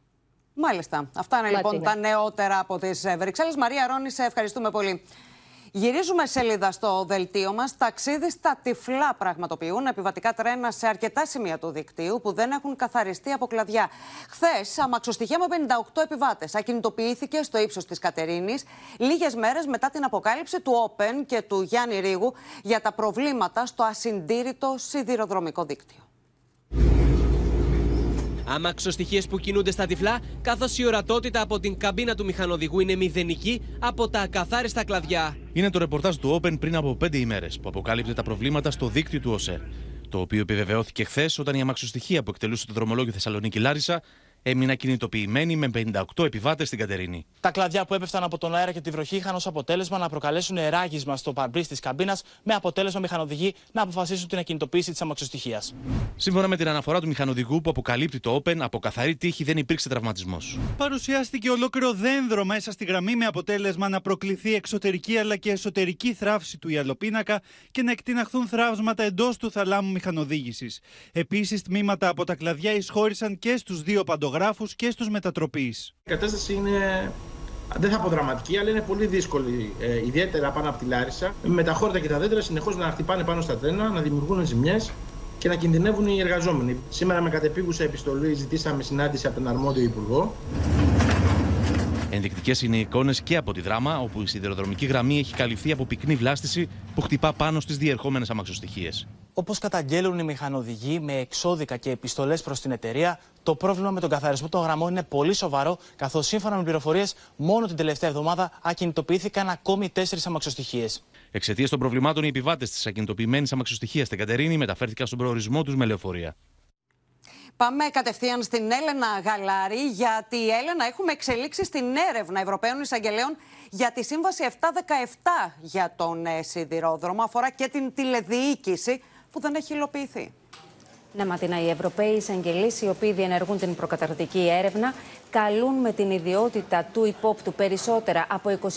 Μάλιστα. Αυτά είναι λοιπόν τα νεότερα από τις Βρυξέλλες. Μαρία Ρόνης, σε ευχαριστούμε πολύ. Γυρίζουμε σελίδα στο δελτίο μας. Ταξίδι στα τυφλά πραγματοποιούν επιβατικά τρένα σε αρκετά σημεία του δικτύου που δεν έχουν καθαριστεί από κλαδιά. Χθες, αμαξοστοιχεία με 58 επιβάτες ακινητοποιήθηκε στο ύψος της Κατερίνης, λίγες μέρες μετά την αποκάλυψη του Open και του Γιάννη Ρίγου για τα προβλήματα στο ασυντήρητο σιδηροδρομικό δίκτυο. Αμαξοστοιχίε που κινούνται στα τυφλά, καθώς η ορατότητα από την καμπίνα του μηχανοδηγού είναι μηδενική από τα ακαθάριστα κλαδιά. Είναι το ρεπορτάζ του Open πριν από πέντε ημέρες που αποκάλυψε τα προβλήματα στο δίκτυο του ΟΣΕ. Το οποίο επιβεβαιώθηκε χθες όταν η αμαξοστοιχεία που εκτελούσε το δρομολόγιο Θεσσαλονίκη Λάρισα έμειναν κινητοποιημένοι με 58 επιβάτες στην Κατερίνη. Τα κλαδιά που έπεφταν από τον αέρα και τη βροχή είχαν ως αποτέλεσμα να προκαλέσουν ράγισμα στο παρμπρί της καμπίνας, με αποτέλεσμα μηχανοδηγοί να αποφασίσουν την ακινητοποίηση της αμαξοστοιχεία. Σύμφωνα με την αναφορά του μηχανοδηγού που αποκαλύπτει το Open, από καθαρή τύχη δεν υπήρξε τραυματισμός. Παρουσιάστηκε ολόκληρο δένδρο μέσα στη γραμμή με αποτέλεσμα να προκληθεί εξωτερική αλλά και εσωτερική θράψη του ιαλοπίνακα και να εκτιναχθούν θράψματα εντός του θαλάμου μηχανοδήγησης. Επίσης, τμήματα από τα κλαδιά εισχώρησαν και στους δύο παντογράφου και στους μετατροπείς. Η κατάσταση είναι δεν θα πω δραματική, αλλά είναι πολύ δύσκολη, ε, ιδιαίτερα πάνω από τη Λάρισα. Με τα χόρτα και τα δέντρα συνεχώς να χτυπάνε πάνω στα τρένα, να δημιουργούν ζημιές και να κινδυνεύουν οι εργαζόμενοι. Σήμερα, με κατεπίγουσα επιστολή, ζητήσαμε συνάντηση από τον αρμόδιο Υπουργό. Ενδεικτικές είναι οι εικόνες και από τη δράμα, όπου η σιδηροδρομική γραμμή έχει καλυφθεί από πυκνή βλάστηση που χτυπά πάνω στις διερχόμενες αμαξοστοιχίες. Όπως καταγγέλουν οι μηχανοδηγοί με εξώδικα και επιστολές προς την εταιρεία, το πρόβλημα με τον καθαρισμό των γραμμών είναι πολύ σοβαρό, καθώς σύμφωνα με πληροφορίες, μόνο την τελευταία εβδομάδα ακινητοποιήθηκαν ακόμη τέσσερις αμαξοστοιχίες. Εξαιτίας των προβλημάτων, οι επιβάτες της ακινητοποιημένης αμαξοστοιχίας στην Κατερίνη μεταφέρθηκαν στον προορισμό τους με λεωφορεία. Πάμε κατευθείαν στην Έλενα Γαλάρη, γιατί η Έλενα έχουμε εξελίξεις στην έρευνα Ευρωπαίων Εισαγγελέων για τη Σύμβαση 717 για τον ε, σιδηρόδρομο. Αφορά και την τηλεδιοίκηση που δεν έχει υλοποιηθεί. Ναι, Ματίνα, οι Ευρωπαίοι εισαγγελείς, οι οποίοι διενεργούν την προκαταρκτική έρευνα, καλούν με την ιδιότητα του υπόπτου περισσότερα από 25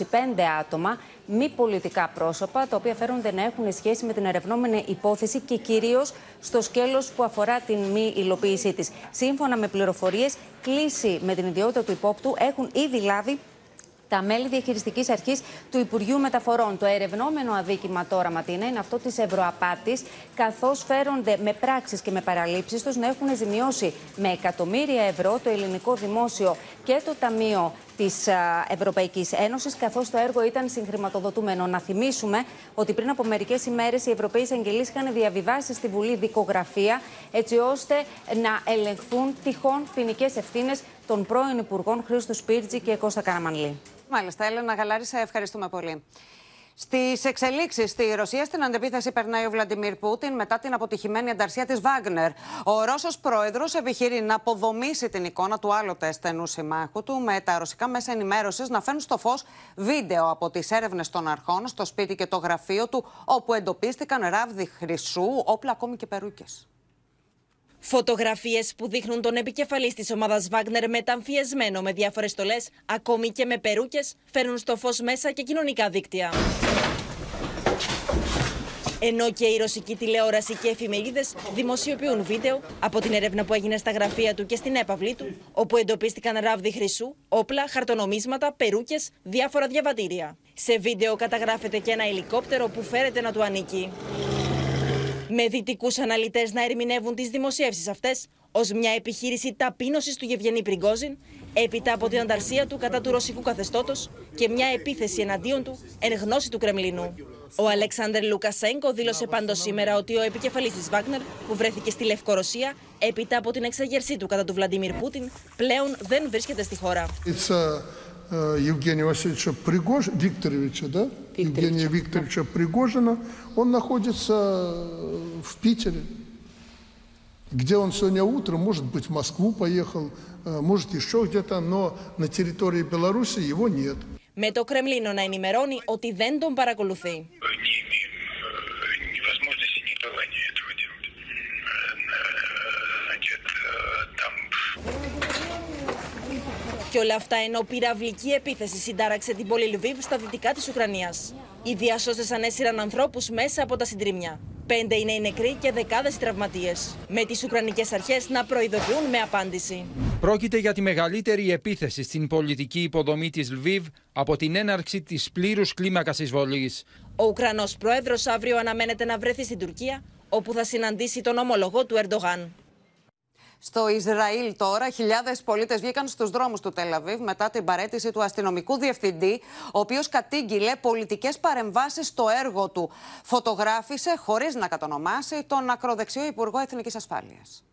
άτομα, μη πολιτικά πρόσωπα, τα οποία φέρονται να έχουν σχέση με την ερευνόμενη υπόθεση και κυρίως στο σκέλος που αφορά την μη υλοποίησή της. Σύμφωνα με πληροφορίες, κλήσει με την ιδιότητα του υπόπτου έχουν ήδη λάβει τα μέλη διαχειριστικής αρχής του Υπουργείου Μεταφορών. Το ερευνόμενο αδίκημα τώρα, Ματίνα, είναι αυτό της ευρωαπάτης, καθώς φέρονται με πράξεις και με παραλήψεις τους να έχουν ζημιώσει με εκατομμύρια ευρώ το ελληνικό δημόσιο και το Ταμείο της Ευρωπαϊκής Ένωσης, καθώς το έργο ήταν συγχρηματοδοτούμενο. Να θυμίσουμε ότι πριν από μερικές ημέρες οι Ευρωπαίοι Εισαγγελείς είχαν διαβιβάσει στη Βουλή δικογραφία, έτσι ώστε να ελεγχθούν τυχόν ποινικές ευθύνες των πρώην Υπουργών Χρήστος Σπίρτζη και Κώστα Καραμανλή. Μάλιστα, Έλενα Γαλάρη, σε ευχαριστούμε πολύ. Στις εξελίξεις στη Ρωσία, στην αντεπίθεση περνάει ο Βλαντιμίρ Πούτιν μετά την αποτυχημένη ανταρσία της Βάγνερ. Ο Ρώσος πρόεδρος επιχειρεί να αποδομήσει την εικόνα του άλλοτε στενού συμμάχου του, με τα ρωσικά μέσα ενημέρωσης να φέρνουν στο φως βίντεο από τις έρευνες των αρχών στο σπίτι και το γραφείο του, όπου εντοπίστηκαν ράβδι χρυσού, όπλα ακόμη και περούκες. Φωτογραφίες που δείχνουν τον επικεφαλής της ομάδας Βάγνερ μεταμφιεσμένο με διάφορες στολές, ακόμη και με περούκες, φέρνουν στο φως μέσα και κοινωνικά δίκτυα. Ενώ και η ρωσική τηλεόραση και εφημερίδες δημοσιοποιούν βίντεο από την έρευνα που έγινε στα γραφεία του και στην έπαυλή του, όπου εντοπίστηκαν ράβδι χρυσού, όπλα, χαρτονομίσματα, περούκες, διάφορα διαβατήρια. Σε βίντεο καταγράφεται και ένα ελικόπτερο που φέρεται να του ανήκει με δυτικούς αναλυτές να ερμηνεύουν τις δημοσιεύσεις αυτές ως μια επιχείρηση ταπείνωσης του Γευγενή Πριγκόζιν, έπειτα από την ανταρσία του κατά του ρωσικού καθεστώτος και μια επίθεση εναντίον του εν γνώση του Κρεμλινού. Ο Αλεξάνδρ Λουκασέγκο δήλωσε πάντως σήμερα ότι ο επικεφαλής της Βάγκνερ, που βρέθηκε στη Λευκορωσία έπειτα από την εξαγερσή του κατά του Βλαντιμίρ Πούτιν, πλέον δεν βρίσκεται στη χώρα. Викторовича, да? Евгения Викторовича Пригожина. Он находится в Питере, где он сегодня утром, может быть, в Москву поехал, может, еще где-то, но на территории Беларуси его нет. Με το Κρεμλίνο να ενημερώνει ότι δεν τον παρακολουθεί. Και όλα αυτά ενώ πυραυλική επίθεση συντάραξε την πόλη Λιβύβ στα δυτικά της Ουκρανίας. Οι διασώστες ανέσυραν ανθρώπους μέσα από τα συντρίμια. Πέντε είναι οι νεκροί και δεκάδες οι τραυματίες. Με τις Ουκρανικές αρχές να προειδοποιούν με απάντηση. Πρόκειται για τη μεγαλύτερη επίθεση στην πολιτική υποδομή της Λβίβ από την έναρξη της πλήρους κλίμακας εισβολής. Ο Ουκρανός πρόεδρος αύριο αναμένεται να βρεθεί στην Τουρκία, όπου θα συναντήσει τον ομολογό του Ερντογάν. Στο Ισραήλ τώρα, χιλιάδες πολίτες βγήκαν στους δρόμους του Τελαβίβ μετά την παρέτηση του αστυνομικού διευθυντή, ο οποίος κατήγγειλε πολιτικές παρεμβάσεις στο έργο του. Φωτογράφησε, χωρίς να κατονομάσει, τον ακροδεξιό Υπουργό Εθνικής Ασφάλειας.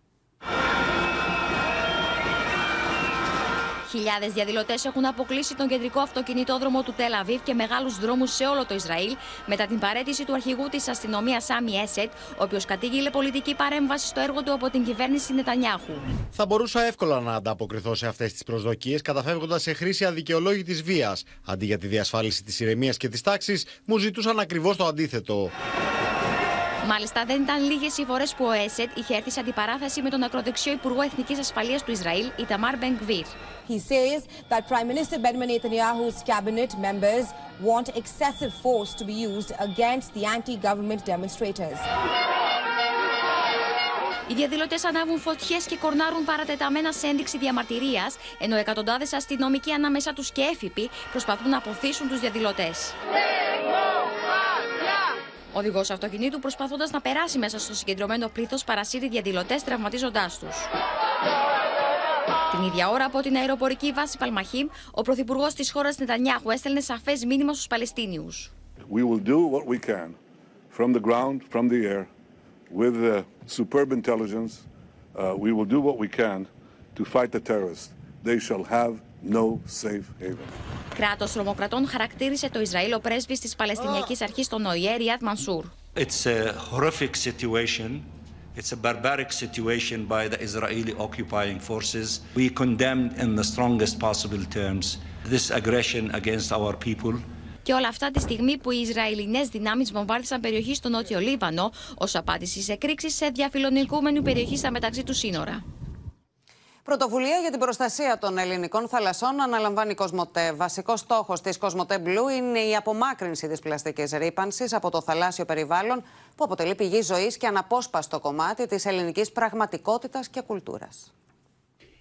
Χιλιάδες διαδηλωτές έχουν αποκλείσει τον κεντρικό αυτοκινητόδρομο του Τελαβίβ και μεγάλους δρόμους σε όλο το Ισραήλ μετά την παρέτηση του αρχηγού της αστυνομίας Σάμι Έσετ, ο οποίος κατήγγειλε πολιτική παρέμβαση στο έργο του από την κυβέρνηση Νετανιάχου. Θα μπορούσα εύκολα να ανταποκριθώ σε αυτές τις προσδοκίες, καταφεύγοντας σε χρήση αδικαιολόγητη βίας. Αντί για τη διασφάλιση της ηρεμίας και της τάξης, μου ζητούσαν ακριβώς το αντίθετο. Μάλιστα, δεν ήταν λίγες οι φορές που ο Έσετ είχε έρθει σε αντιπαράθεση με τον ακροδεξιό Υπουργό Εθνικής Ασφαλείας του Ισραήλ, Ιταμάρ Μπενγκβίρ. He says that Prime Minister Benjamin Netanyahu's cabinet members want excessive force to be used against the anti-government demonstrators. Οι διαδηλωτές ανάβουν φωτιές και κορνάρουν παρατεταμένα σε ένδειξη διαμαρτυρίας, ενώ εκατοντάδες αστυνομικοί ανάμεσα τους και έφυποι προσπαθούν να αποθήσουν τους διαδηλωτές. Ο οδηγός αυτοκινήτου, προσπαθώντας να περάσει μέσα στο συγκεντρωμένο πλήθος, παρασύρει διαδηλωτές, τραυματίζοντάς τους. Την ίδια ώρα από την αεροπορική βάση Παλμαχήμ, ο πρωθυπουργός της χώρας Νετανιάχου έστελνε σαφές μήνυμα στους Παλαιστίνιους. We will do what we can from the ground, from the air, with uh, superb intelligence. Uh, we will do what we can to fight the terrorists. They shall have no safe haven. Κράτος τρομοκρατών χαρακτήρισε το Ισραήλ ο πρέσβης της Παλαιστινιακής Αρχής των ΟΗΕ, Ριάτ Μανσούρ. It's a horrific situation. It's a barbaric situation by the Israeli occupying forces. We condemn in the strongest possible terms this aggression against our people. Και όλα αυτά τη στιγμή που οι Ισραηλινές δυνάμεις βομβάρδισαν περιοχή στο νότιο Λίβανο ως απάντηση σε κρίξεις σε διαφιλονικούμενη περιοχή στα μεταξύ του σύνορα. Πρωτοβουλία για την προστασία των ελληνικών θαλασσών αναλαμβάνει η Κοσμοτέ. Βασικός στόχος της Κοσμοτέ Blue είναι η απομάκρυνση της πλαστικής ρήπανσης από το θαλάσσιο περιβάλλον, που αποτελεί πηγή ζωής και αναπόσπαστο κομμάτι της ελληνικής πραγματικότητας και κουλτούρας.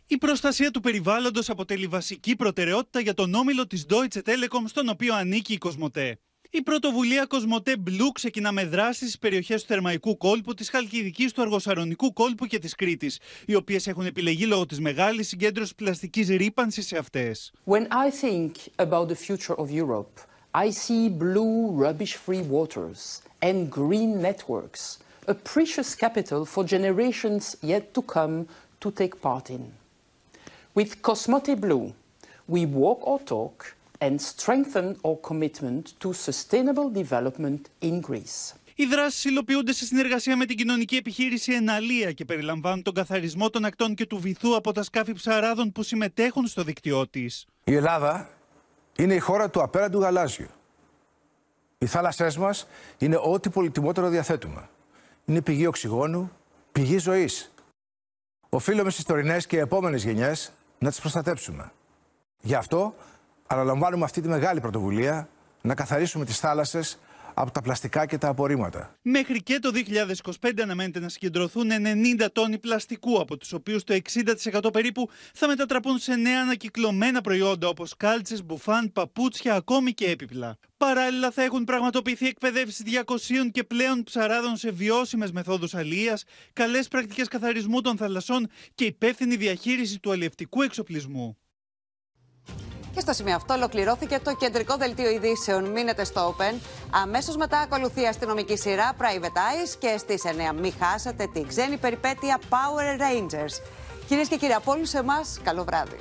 Η προστασία του περιβάλλοντος αποτελεί βασική προτεραιότητα για τον όμιλο της Deutsche Telekom, στον οποίο ανήκει η Κοσμοτέ. Η πρωτοβουλία Κοσμοτέ Blue ξεκινά με δράσεις στις περιοχές του Θερμαϊκού κόλπου, της Χαλκιδικής, του Αργοσαρονικού κόλπου και της Κρήτης, οι οποίες έχουν επιλεγεί λόγω της μεγάλης συγκέντρωσης πλαστικής ρήπανσης σε αυτές. When I think about the future of Europe, I see blue rubbish-free waters and green networks, a precious capital for generations yet to come to take part in. With Cosmote Blue, we walk our talk and strengthen our commitment to sustainable development in Greece. Οι δράσεις υλοποιούνται σε συνεργασία με την κοινωνική επιχείρηση Εναλία και περιλαμβάνουν τον καθαρισμό των ακτών και του βυθού από τα σκάφη ψαράδων που συμμετέχουν στο δικτυό της. Η Ελλάδα είναι η χώρα του απέραντου γαλάζιου. Οι θάλασσές μας είναι ό,τι πολυτιμότερο διαθέτουμε. Είναι πηγή οξυγόνου, πηγή ζωής. Οφείλουμε στις τωρινές και επόμενες γενιές να τις προστατέψουμε. Γι' αυτό αναλαμβάνουμε αυτή τη μεγάλη πρωτοβουλία να καθαρίσουμε τις θάλασσες από τα πλαστικά και τα απορρίμματα. Μέχρι και το 2025 αναμένεται να συγκεντρωθούν 90 τόνοι πλαστικού, από τους οποίους το 60% περίπου θα μετατραπούν σε νέα ανακυκλωμένα προϊόντα όπως κάλτσες, μπουφάν, παπούτσια, ακόμη και έπιπλα. Παράλληλα θα έχουν πραγματοποιηθεί εκπαιδεύσεις 200 και πλέον ψαράδων σε βιώσιμες μεθόδους αλίας, καλές πρακτικές καθαρισμού των θαλασσών και υπεύθυνη διαχείριση του αλλιευτικού εξοπλισμού. Και στο σημείο αυτό ολοκληρώθηκε το κεντρικό δελτίο ειδήσεων. Μείνετε στο Open. Αμέσως μετά ακολουθεί η αστυνομική σειρά Private Eyes και στις 9 μην χάσετε την ξένη περιπέτεια Power Rangers. Κυρίες και κύριοι, από όλους εμάς, καλό βράδυ.